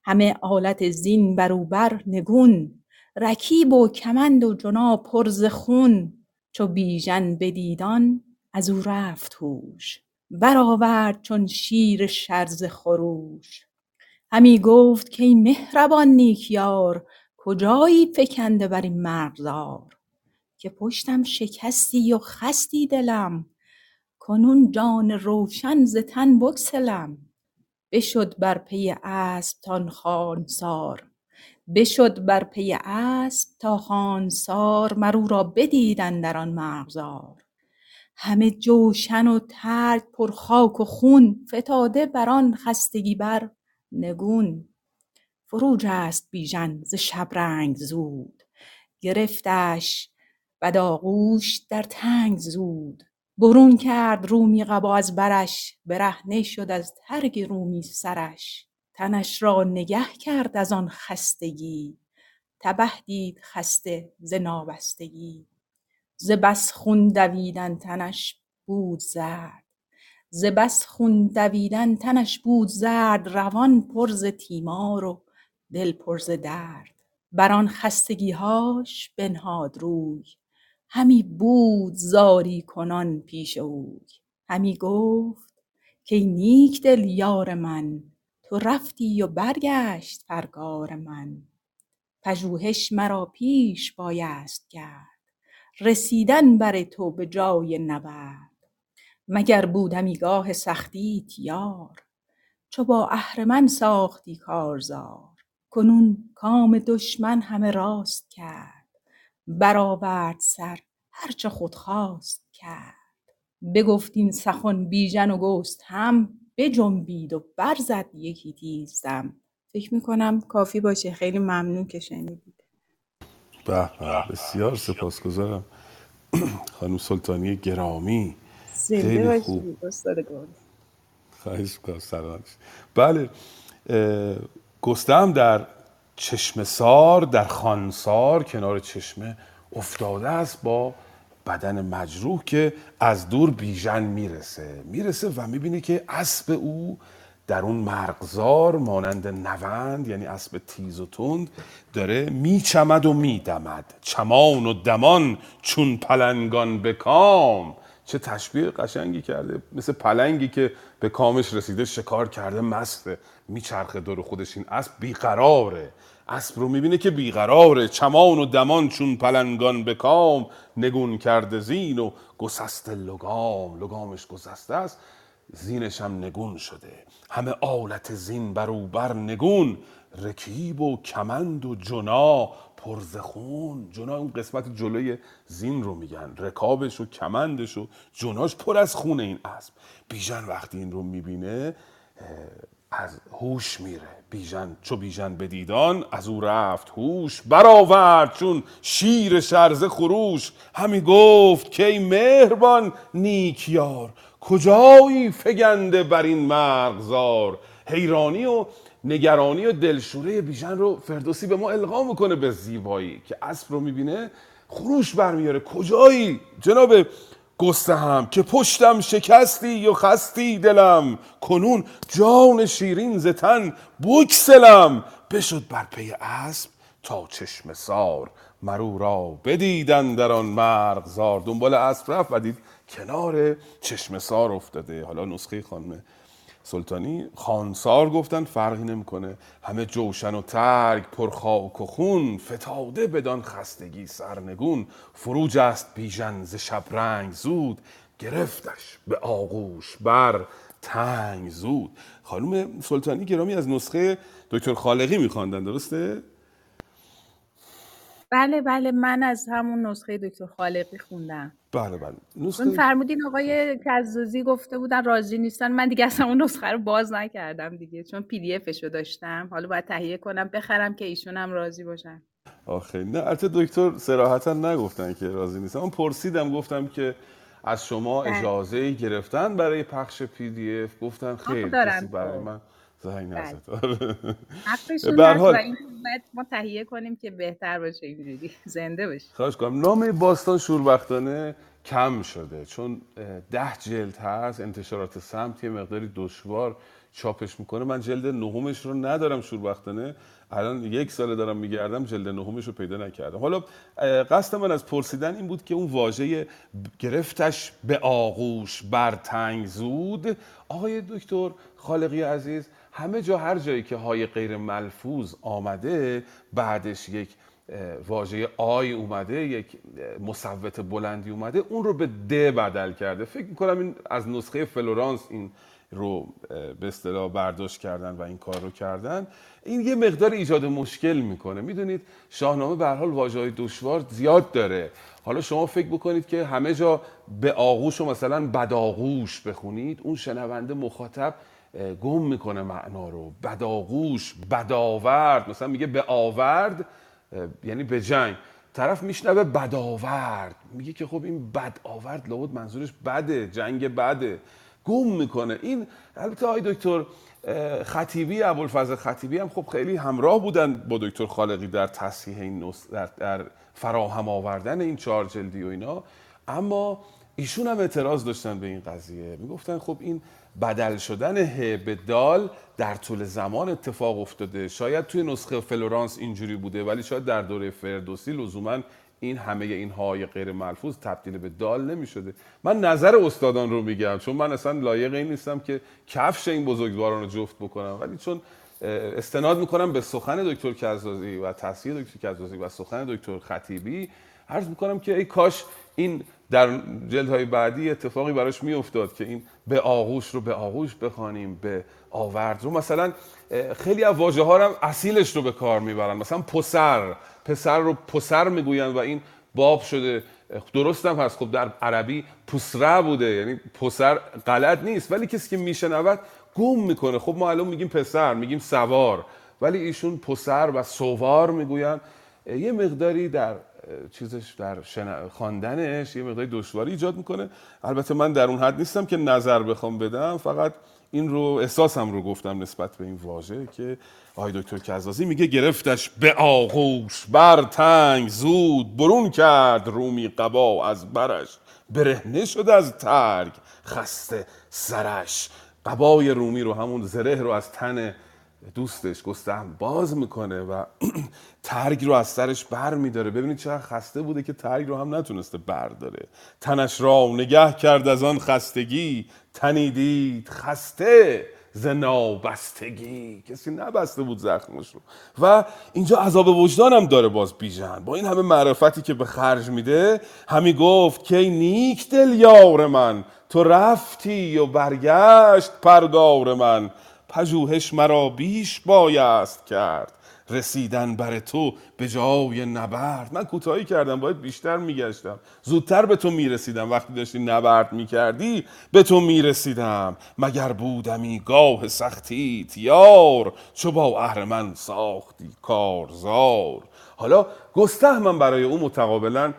همه آلت زین بر او بر نگون رکیب و کمند و جنا پر ز خون. چو بیژن بدید آن از او رفت هوش برآورد چون شیر شر ز خروش. همی گفت کای مهربان نیک یار کجایی فکنده بر این مرغزار؟ که پشتم شکستی و خستی دلم کنون جان روشن ز تن بگسلم. بشد بر پی اسپ تا خوانسار بشد بر پی اسپ تا خوانسار مر او را بدید اندر آن مرغزار. همه جوشن و ترگ پر خاک و خون فتاده بر آن خستگی بر. نگون. فرو جست بیژن ز شبرنگ زود. گرفتش بداغوش در تنگ زود. برون کرد رومی قبا از برش برهنه شد از ترگ رومی سرش. تنش را نگه کرد از آن خستگی. تبه دید خسته ز نابستگی. ز بس خون دویدن تنش بود زرد. ز بس خون دویدن تنش بود زرد روان پر ز تیمار و دل پر ز درد. بر آن خستگیهاش بنهاد روی همی بود زاری کنان پیش اوی. همی گفت کای نیک دل یار من تو رفتی و برگشت پرگار من. پژوهش مرا پیش بایست کرد رسیدن بر تو به جای نبرد. مگر بودمی گاه سختیت یار؟ چو با اهرمن ساختی کارزار کنون کام دشمن همه راست کرد برآورد سر هر چه خود خواست کرد. بگفت این سخن بیژن و گستهم بجنبید و برزد یکی تیز فکر می‌کنم کافی باشه. خیلی ممنون که شنیدید. به به بسیار سپاسگزارم. خانم سلطانی گرامی. خیلی خوب. خواهش. بله اه، گستهم در چشمه سار در خانسار کنار چشمه افتاده است با بدن مجروح که از دور بیژن می‌رسه. می‌رسه و می‌بینه که اسب او در اون مرغزار مانند نوند یعنی اسب تیز و تند داره میچمد و میدمد. چمان و دمان چون پلنگان به کام. چه تشبیه قشنگی کرده. مثل پلنگی که به کامش رسیده شکار کرده مسته. میچرخه دور خودش. این اسب بیقراره. اسب رو می‌بینه که بیقراره. چمان و دمان چون پلنگان به کام. نگون کرده زین و گسسته لگام. لگامش گسسته است. زینش هم نگون شده. همه آلت زین بر او نگون. رکیب و کمند و جنا. پرز خون. جنا اون قسمت جلوی زین رو میگن. رکابش و کمندش و جناش پر از خون این اسب. بیژن وقتی این رو می‌بینه از هوش میره. بیژن چو بیژن بدیدان از او رفت هوش برآورد چون شیر شرزه خروش. همی گفت که ای مهربان نیکیار کجایی فگنده بر این مرغزار؟ حیرانی و نگرانی و دلشوره بیژن رو فردوسی به ما القا می‌کنه به زیبایی که اسب رو می‌بینه خروش برمیاره کجایی؟ جناب گسته هم که پشتم شکستی و خستی دلم؟ کنون جان شیرین زتن بکسلم. بشد بر پی اسب تا چشم سار مرو را بدیدن در آن مرغزار دنبال اسب رفت و دید کنار چشم سار افتاده. حالا نسخه خانم سلطانی خانسار گفتن فرقی نمی‌کنه. همه جوشن و ترگ پر خاک و خون فتاده بدان خستگی سرنگون. فروج است بیژن ز شبرنگ زود گرفتش به آغوش بر تنگ زود. خانم سلطانی گرامی از نسخه دکتر خالقی میخواندن درسته؟ بله بله من از همون نسخه دکتر خالقی خوندم. بله بله. نسخه فرمودین آقای کزازی گفته بودن راضی نیستن. من دیگه اصلا اون نسخه رو باز نکردم دیگه چون PDF شو داشتم. حالا باید تهیه کنم بخرم که ایشون هم راضی باشن. آخه نه البته دکتر صراحتا نگفتن که راضی نیستم من پرسیدم گفتم که از شما بله. اجازه گرفتن برای پخش PDF گفتن خیر دارن. کسی برای من زنگ بله. نزد. آره. (laughs) حال- این باید ما تهیه کنیم که بهتر باشه اینجوری. (laughs) زنده باشه خواهش کنم نام باستان شوربختانه. کم شده. چون ده جلد هست انتشارات سمت یه مقداری دشوار چاپش می‌کنه. من جلد نهمش رو ندارم شوربختانه. الان یک ساله دارم میگردم جلد نهمش رو پیدا نکردم. حالا قصد من از پرسیدن این بود که اون واژه گرفتش به آغوش بر تنگ زود. آقای دکتر خالقی عزیز همه جا هر جایی که های غیر ملفوظ آمده بعدش یک واژه آی اومده یک مصوت بلندی اومده اون رو به د بدل کرده. فکر می‌کنم این از نسخه فلورانس این رو به اصطلاح برداشت کردن و این کار رو کردن. این یه مقدار ایجاد مشکل می‌کنه. می‌دونید شاهنامه به حال واژه‌های دشوار زیاد داره. حالا شما فکر بکنید که همه جا به آغوش و مثلا بداغوش بخونید اون شنونده مخاطب گم می‌کنه معنا رو. بداغوش بداورد مثلا میگه به آورد یعنی به جنگ. طرف میشنوه بد آورد میگه که خب این بد آورد لابد منظورش بده جنگ بده. گم می‌کنه. این البته آقای دکتر خطیبی ابوالفضل خطیبی هم خب خیلی همراه بودن با دکتر خالقی در تصحیح این نس... در, در فراهم آوردن این چهار جلدی و اینا. اما ایشون هم اعتراض داشتن به این قضیه. می‌گفتن خب این بدل شدن ه به دال در طول زمان اتفاق افتاده. شاید توی نسخه فلورانس اینجوری بوده ولی شاید در دوره فردوسی لزوما این همه این های غیر ملفوظ تبدیل به دال نمی شده من نظر استادان رو میگم چون من اصلا لایق این نیستم که کفش این بزرگواران رو جفت بکنم. ولی چون استناد می‌کنم به سخن دکتر کزازی و تصحیح دکتر کزازی و سخن دکتر خطیبی عرض می‌کنم که ای کاش این در جلدهای بعدی اتفاقی براش میافتاد که این به آغوش رو به آغوش بخوانیم به آورد رو. مثلا خیلی از واژه ها هم اصیلش رو به کار می‌برن. مثلا پسر. پسر رو پسر می‌گوین و این باب شده. درست هم هست. خب در عربی پسره بوده. یعنی پسر غلط نیست. ولی کسی که میشنود گم می‌کنه. خب ما الان میگیم پسر میگیم سوار. ولی ایشون پسر و سوار می‌گوین یه مقداری در چیزش در شن... خواندنش یه مقداری دشواری ایجاد می‌کنه. البته من در اون حد نیستم که نظر بخوام بدم فقط این رو احساسم رو گفتم نسبت به این واژه که آقای دکتر کزازی میگه گرفتش به آغوش بر تنگ زود برون کرد رومی قبا از برش برهنه شد از ترگ خسته سرش. قبای رومی رو همون زره رو از تن دوستش گستهم باز می‌کنه و (clears throat) ترگ رو از سرش بر میداره. ببینید چقدر خسته بوده که ترگ رو هم نتونسته برداره تنش را نگه کرد از آن خستگی. تنی دید خسته ز نابستگی. کسی نبسته بود زخمش رو. و اینجا عذاب وجدانم داره باز بیژن. با این همه معرفتی که به خرج میده همی گفت که نیک دل یار من تو رفتی و برگشت پرگار من. پژوهش مرا بیش بایست کرد. رسیدن بر تو به جای نبرد. من کوتاهی کردم باید بیشتر میگشتم. زودتر به تو می‌رسیدم. وقتی داشتی نبرد می‌کردی به تو می‌رسیدم. مگر بودمی گاه سختیت یار چو با اهرمن ساختی کارزار. حالا گستهمم برای او متقابلا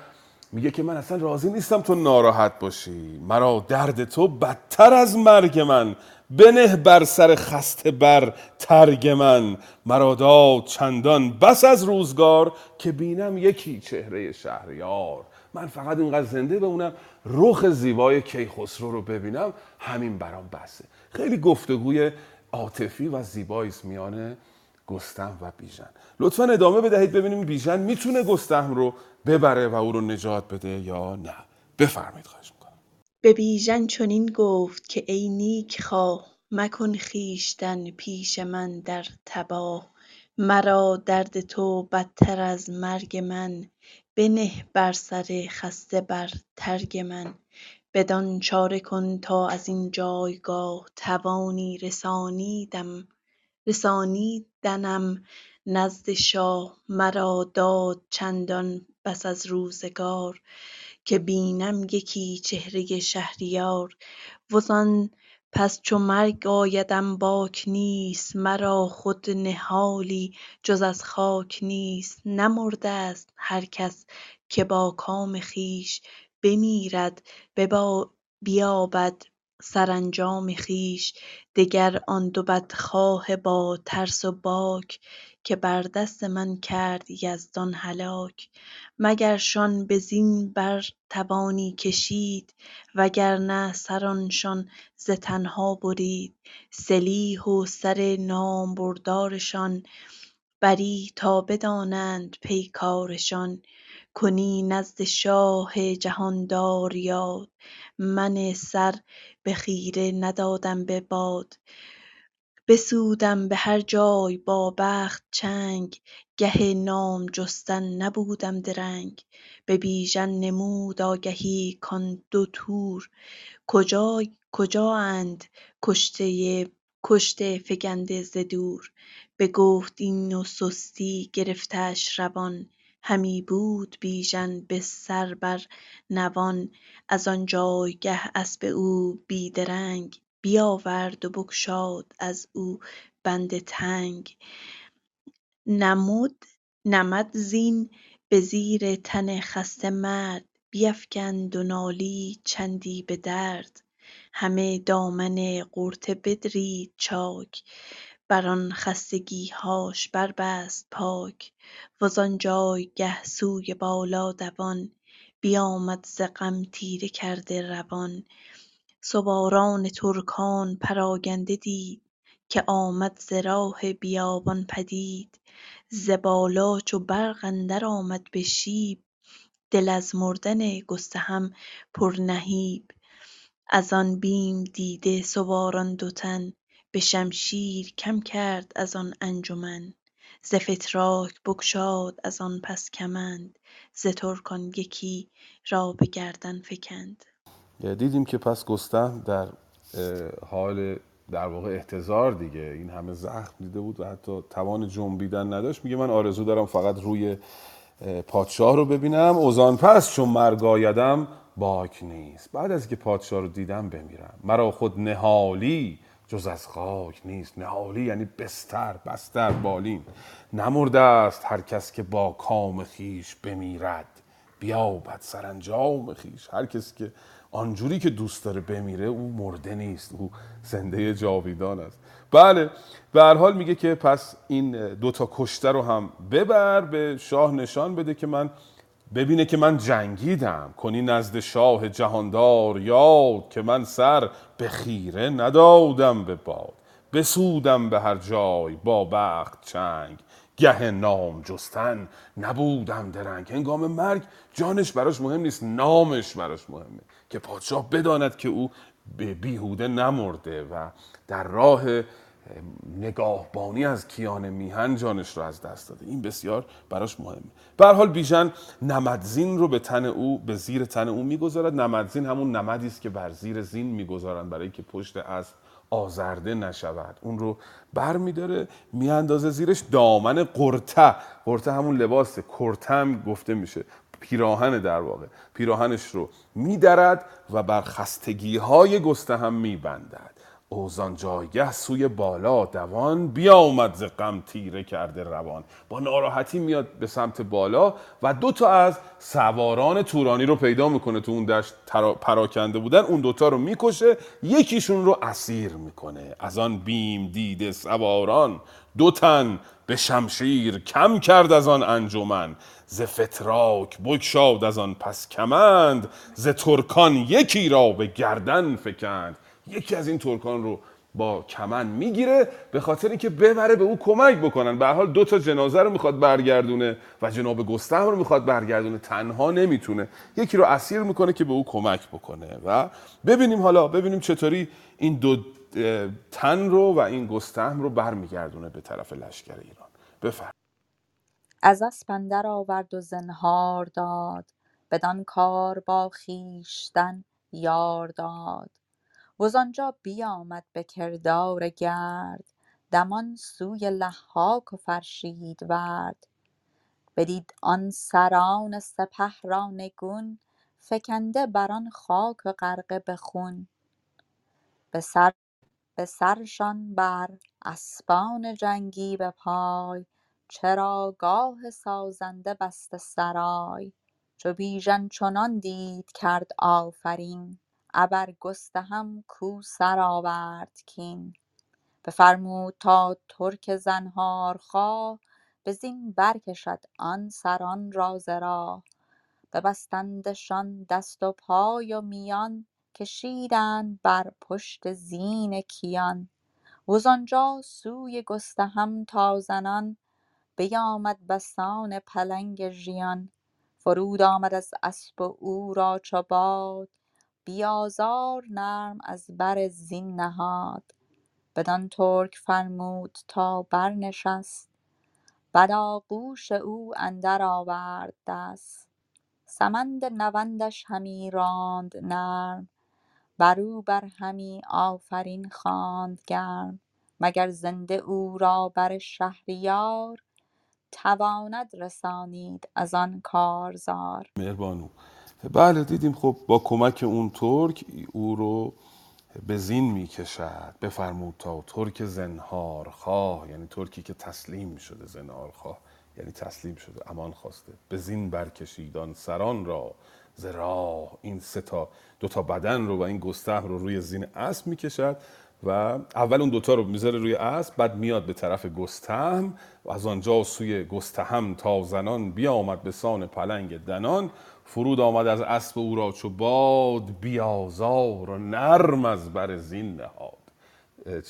میگه که من اصلا راضی نیستم تو ناراحت باشی. مرا درد تو بدتر از مرگ من. بنه بر سر خسته بر ترگ من. مرا داد چندان بس از روزگار که بینم یکی چهره شهریار. من فقط اینقدر زنده بمونم رخ زیبای کیخسرو رو ببینم همین برام بسه. خیلی گفتگوی عاطفی و زیبایی میان گستهم و بیژن. لطفا ادامه بدهید ببینیم بیژن می‌تونه گستهم رو ببره و او رو نجات بده یا نه. بفرمایید خواهش به بیژن چنین گفت که ای نیک خواه مکن خویشتن پیش من در تباه. مرا درد تو بدتر از مرگ من بنه بر سر خسته بر ترگ من. بدان چاره کن تا از این جایگاه توانی رسانیدم رسانیدنم. نزد شاه مرا داد چندان بس از روزگار. که بینم یکی چهره شهریار. وزان پس چو مرگ آیدم باک نیست مرا خود نهالی جز از خاک نیست. نمرده ست هر کس که با کام خویش بمیرد بیابد سرانجام خویش دگر آن دو بدخواه با ترس و باک که بر دست من کرد یزدان هلاک. مگرشان به زین بر توانی کشید وگرنه سرانشان ز تنها برید. سلیح و سر نامبردارشان بری تا بدانند پیکارشان. کنی نزد شاه جهاندار یاد من سر به خیره ندادم به باد. بسودم به هر جای با بخت چنگ گه نام جستن نبودم درنگ. به بیژن نمود آگهی کان دو تور. کجااند کشته فگنده ز دور؟ بگفت این و سستی گرفتش روان. همی بود بیژن به سر بر نوان از آن جایگه اسپ او بی درنگ بیاورد و بگشاد از او بند تنگ. نمد زین به زیر تن خسته مرد بیفگند و نالید چندی به درد. همه دامن غرطه بدرید چاک. بر آن خستگیهاش بربست پاک وزان جایگه سوی بالا دوان بیامد ز غم تیره کرده روان. سواران ترکان پراگنده دید که آمد ز راه بیابان پدید. ز بالا چو برق اندر آمد به شیب دل از مردن گستهم پر نهیب. از آن بیم دیده سواران دو تن به شمشیر کم کرد از آن انجمن ز فتراک بگشاد از آن پس کمند ز ترکان یکی را به گردن فکند. دیدیم که پس گستهم در حال در واقع احتضار دیگه. این همه زخم دیده بود و حتی توان جنبیدن نداشت. میگه من آرزو دارم فقط روی پادشاه رو ببینم. اوزان پس چون مرگ آیدم باک نیست. بعد از که پادشاه رو دیدم بمیرم. مرا خود نهالی جز از خاک نیست نهالی یعنی بستر بستر بالین. نمرده است هر کس که با کام خیش بمیرد. بیابد سرانجام خیش. هر کسی که آنجوری که دوست داره بمیره او مرده نیست او زنده جاویدان است. بله به هر حال میگه که پس این دوتا کشته رو هم ببر به شاه نشان بده که من ببینه که من جنگیدم. کنی نزد شاه جهاندار یاد که من سر به خیره ندادم به باد. بسودم به هر جای با بخت چنگ. گه نام جستن نبودم درنگ. هنگام مرگ جانش براش مهم نیست نامش براش مهمه. که پادشاه بداند که او به بیهوده نمرده و در راه نگاهبانی از کیان میهن جانش رو از دست داده. این بسیار براش مهمه. به حال بیژن نمدزین رو به تن او به زیر تن او می‌گذارد. نمدزین همون نمدی است که بر زیر زین می‌گذارند برای که پشت اسب آزرده نشود. اون رو بر میداره میاندازه زیرش دامن قرته قرته همون لباسه. کرته هم گفته میشه. پیراهن در واقع. پیراهنش رو میدرد و بر خستگی های گسته هم میبندد. اوزان جایگه سوی بالا دوان بیامد ز غم تیره کرده روان. با ناراحتی میاد به سمت بالا و دو تا از سواران تورانی رو پیدا می‌کنه تو اون دشت پراکنده بودن. اون دوتا رو می‌کشه یکیشون رو اسیر می‌کنه. از آن بیم دیده سواران دو تن به شمشیر کم کرد از آن انجمن. ز فتراک بگشاد از آن پس کمند ز ترکان یکی را به گردن فکند. یکی از این ترکان رو با کمن می‌گیره به خاطر اینکه ببره به او کمک بکنن. به حال دو تا جنازه رو می‌خواد برگردونه و جناب گستهم رو می‌خواد برگردونه. تنها نمی‌تونه. یکی رو اسیر می‌کنه که به او کمک بکنه. و ببینیم حالا ببینیم چطوری این دو تن رو و این گستهم رو برمیگردونه به طرف لشکر ایران. بفرم از اسپ اندر آورد و زنهار داد. بدان کار با خویشتن یار داد. وز آنجا بیامد به کردار گرد دمان سوی لحاک و فرشیدورد بدید آن سران سپه را نگون فکنده بر آن خاک و غرقه به خون. به سر به سرشان بر اسپان جنگی به پای چراگاه سازنده بسته سرای. چو بیژن چنان دید کرد آفرین. ابر گستهم کو سر آورد کین. بفرمود تا ترک زنهارخواه به زین برکشد آن سران را ز راه. ببستندشان دست و پای و میان کشیدند بر پشت زین کیان. وز آنجا سوی گستهم تا زنان بیامد بسان پلنگ ژیان. فرود آمد از اسپ و او را چو باد بیازار نرم از بر زین نهاد. بدان ترک فرمود تا برنشست. بر آغوش او اندر آورد دست. سمند نوندش همی راند نرم. برو بر همی آفرین خواند گرم. مگر زنده او را بر شهریار تواند رسانید از آن کارزار. مهربانو. بله دیدیم خب با کمک اون ترک او رو به زین می‌کشد بفرمود تا ترک زنهار خواه یعنی ترکی که تسلیم شده زنهار خواه یعنی تسلیم شده امان خواسته. به زین برکشیدان سران را ز راه. این سه تا دو تا بدن رو و این گستهم رو روی زین اسب می‌کشد و اول اون دوتا رو می‌ذاره روی اسب بعد میاد به طرف گستهم و از آنجا سوی گستهم تا زنان بیامد به سان پلنگ دنان. فرود آمد از اسب او را چو باد بیازار و نرم از بر زین نهاد.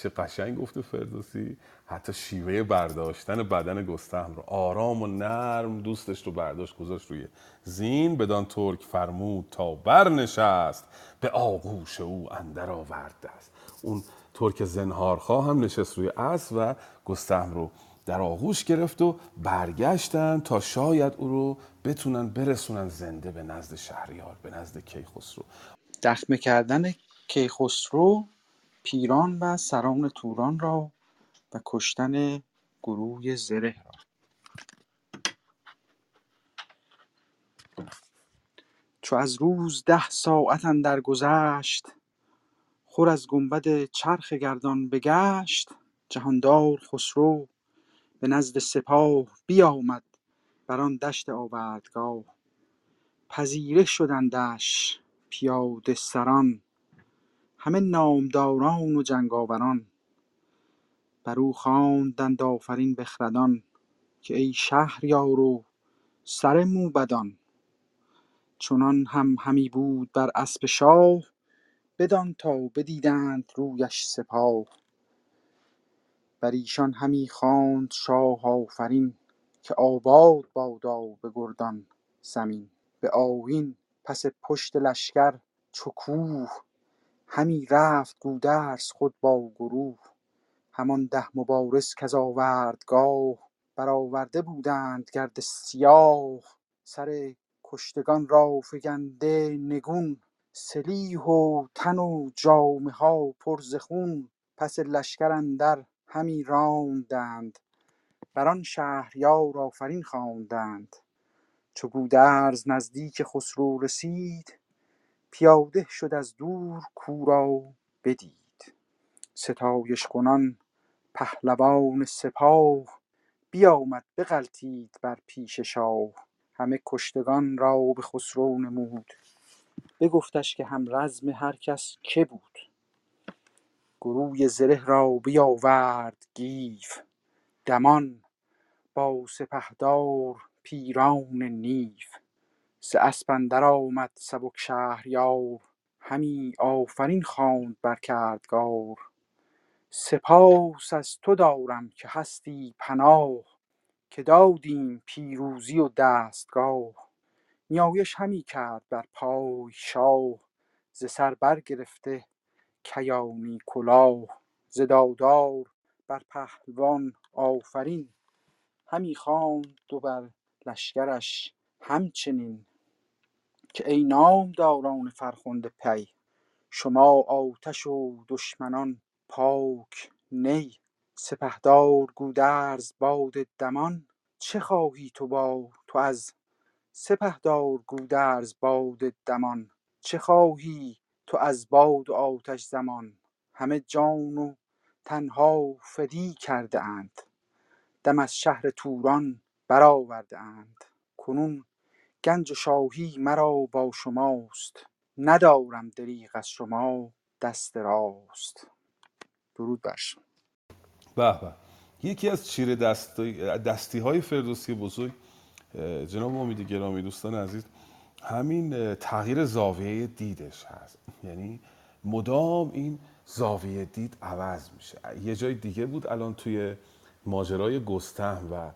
چه قشنگ گفته فردوسی. حتی شیوه برداشتن بدن گستهم رو. آرام و نرم دوستش رو برداشت گذاشت روی زین. بدان ترک فرمود تا برنشست. به آغوش او اندر آورد دست. اون ترک زنهارخواه هم نشست روی اسب و گستهم رو در آغوش گرفت و برگشتن تا شاید او رو بتونن برسونن زنده به نزد شهریار به نزد کیخسرو. دخمه کردن کیخسرو پیران و سران توران را و کشتن گروه زره را. چو از روز ده ساعت اندر گذشت خور از گنبد چرخ گردان بگشت جهاندار خسرو به نزد سپاه بیامد بر آن دشت آوردگاه. پذیره شدندش پیاده سران همه نامداران و جنگاوران. بر او خواندند آفرین بخردان که ای شهریار و سر موبدان. چنان هم همی بود بر اسپ شاه بدان تا بدیدند رویش سپاه. بر ایشان همی خواند شاه آفرین که آباد بادا به گردان زمین. به آیین پس پشت لشکر چو کوه همی رفت گودرز خود با گروه. همان ده مبارز کز آوردگاه برآورده بودند گرد سیاه. سر کشتگان را فگنده نگون سلیح و تن و جامه ها پر ز خون. پس لشکر اندر همی راندند. بر آن شهریار آفرین خواندند. چو گودرز نزدیک خسرو رسید پیاده شد از دور کاو را بدید. ستایش کنان پهلوان سپاه بیامد بغلتید بر پیش شاه. همه کشتگان را به خسرو نمود. بگفتش که همرزم هر کس که بود. گروی زره را بیاورد گیو. دمان با سپهدار پیران نیو. ز اسپ اندر آمد سبک شهریار. همی آفرین خواند بر کردگار. سپاس از تو دارم که هستی پناه که دادیم پیروزی و دستگاه. نیایش همی کرد بر پای شاه ز سر برگرفته کیانی کلاه ز بر پهلوان آفرین. همی خواند و بر لشکرش همچنین. که ای نامداران فرخنده پی شما آتش و دشمنان پاک نی. سپهدار گودرز باد دمان چه خواهی تو با تو از؟ سپهدار گودرز باد دمان چه خواهی تو از باد و آتش زمان. همه جان و تن ها فدی کرده اند. دم از شهر توران برآورده اند. کنون گنج و شاهی مرا با شماست. ندارم دریغ از شما دست راست. درود بر شما. به یکی از چیره دستی, های فردوسی بزرگ جناب امید گرامی دوستان عزیز همین تغییر زاویه دیدش هست. یعنی مدام این زاویه دید عوض میشه. یه جای دیگه بود الان توی ماجرای گستهم و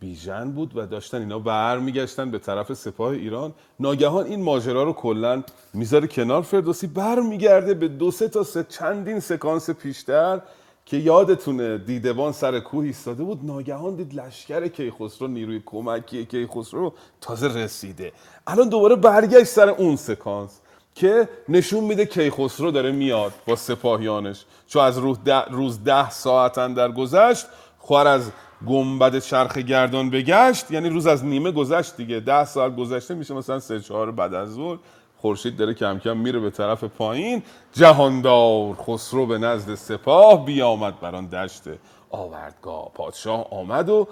بیژن بود و داشتن اینا برمیگشتن به طرف سپاه ایران. ناگهان این ماجرا رو کلا می‌ذاره کنار فردوسی برمیگرده به دو سه تا سه چندین سکانس پیشتر. که یادتونه دیدبان سر کوه ایستاده بود ناگهان دید لشکر کیخسرو نیروی کمکی کیخسرو تازه رسیده. الان دوباره برگشت سر اون سکانس که نشون میده کیخسرو داره میاد با سپاهیانش. چون از روز ده, روز ده ساعت در گذشت خوار از گنبد چرخ گردان بگشت یعنی روز از نیمه گذشت دیگه. ده ساعت گذشته میشه مثلا سه چهار بعد از ظهر. خورشید داره کم کم میره به طرف پایین. جهاندار خسرو به نزد سپاه بیامد بر آن دشت آوردگاه. پادشاه آمد و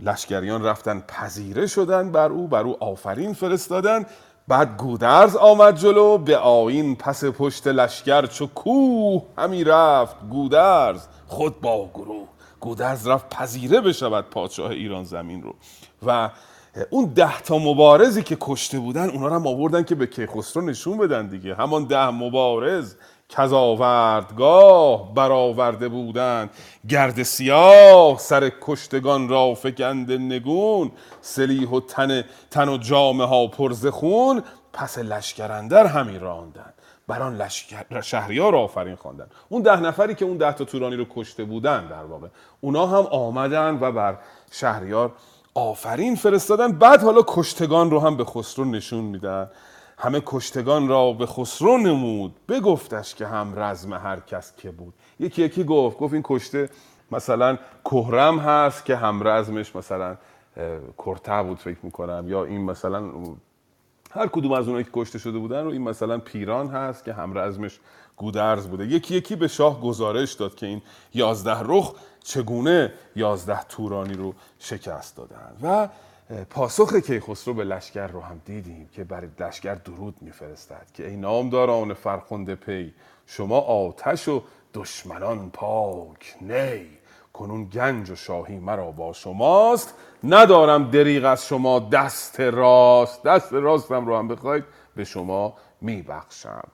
لشکریان رفتن پذیره شدن بر او بر او آفرین فرستادن. بعد گودرز آمد جلو به آیین پس پشت لشکر چو کوه همی رفت. گودرز خود با گروه. گودرز رفت پذیره بشود پادشاه ایران زمین رو. و اون ده تا مبارزی که کشته بودن اونا رو هم آوردن که به کیخسرو نشون بدن دیگه. همان ده مبارز کز آوردگاه برآورده بودند گرد سیاه سر کشتگان را فکنده نگون. سلیح و تن تن و جامه ها پر ز خون. پس لشکر اندر همی راندن. بر آن لشکر شهریار آفرین خواندن. اون ده نفری که اون ده تا تورانی رو کشته بودن در واقع اونا هم آمدن و بر شهریار آفرین فرستادن. بعد حالا کشتگان رو هم به خسرو نشون میدن. همه کشتگان را به خسرو نمود. بگفتش که هم رزم هر کس که بود. یکی یکی گفت گفت این کشته مثلا کهرم هست که هم رزمش مثلا کرته بود فکر می‌کنم. یا این مثلا هر کدوم از اونایی که کشته شده بودن رو این مثلا پیران هست که هم رزمش گودرز بوده. یکی یکی به شاه گزارش داد که این یازده رخ چگونه یازده تورانی رو شکست دادن. و پاسخ کیخسرو به لشکر رو هم دیدیم که برای لشکر درود میفرستد که ای نامداران فرخنده پی شما آتش و دشمنان پاک نی. کنون گنج و شاهی مرا با شماست. ندارم دریغ از شما دست راست. دست راستم رو هم بخواید به شما میبخشم.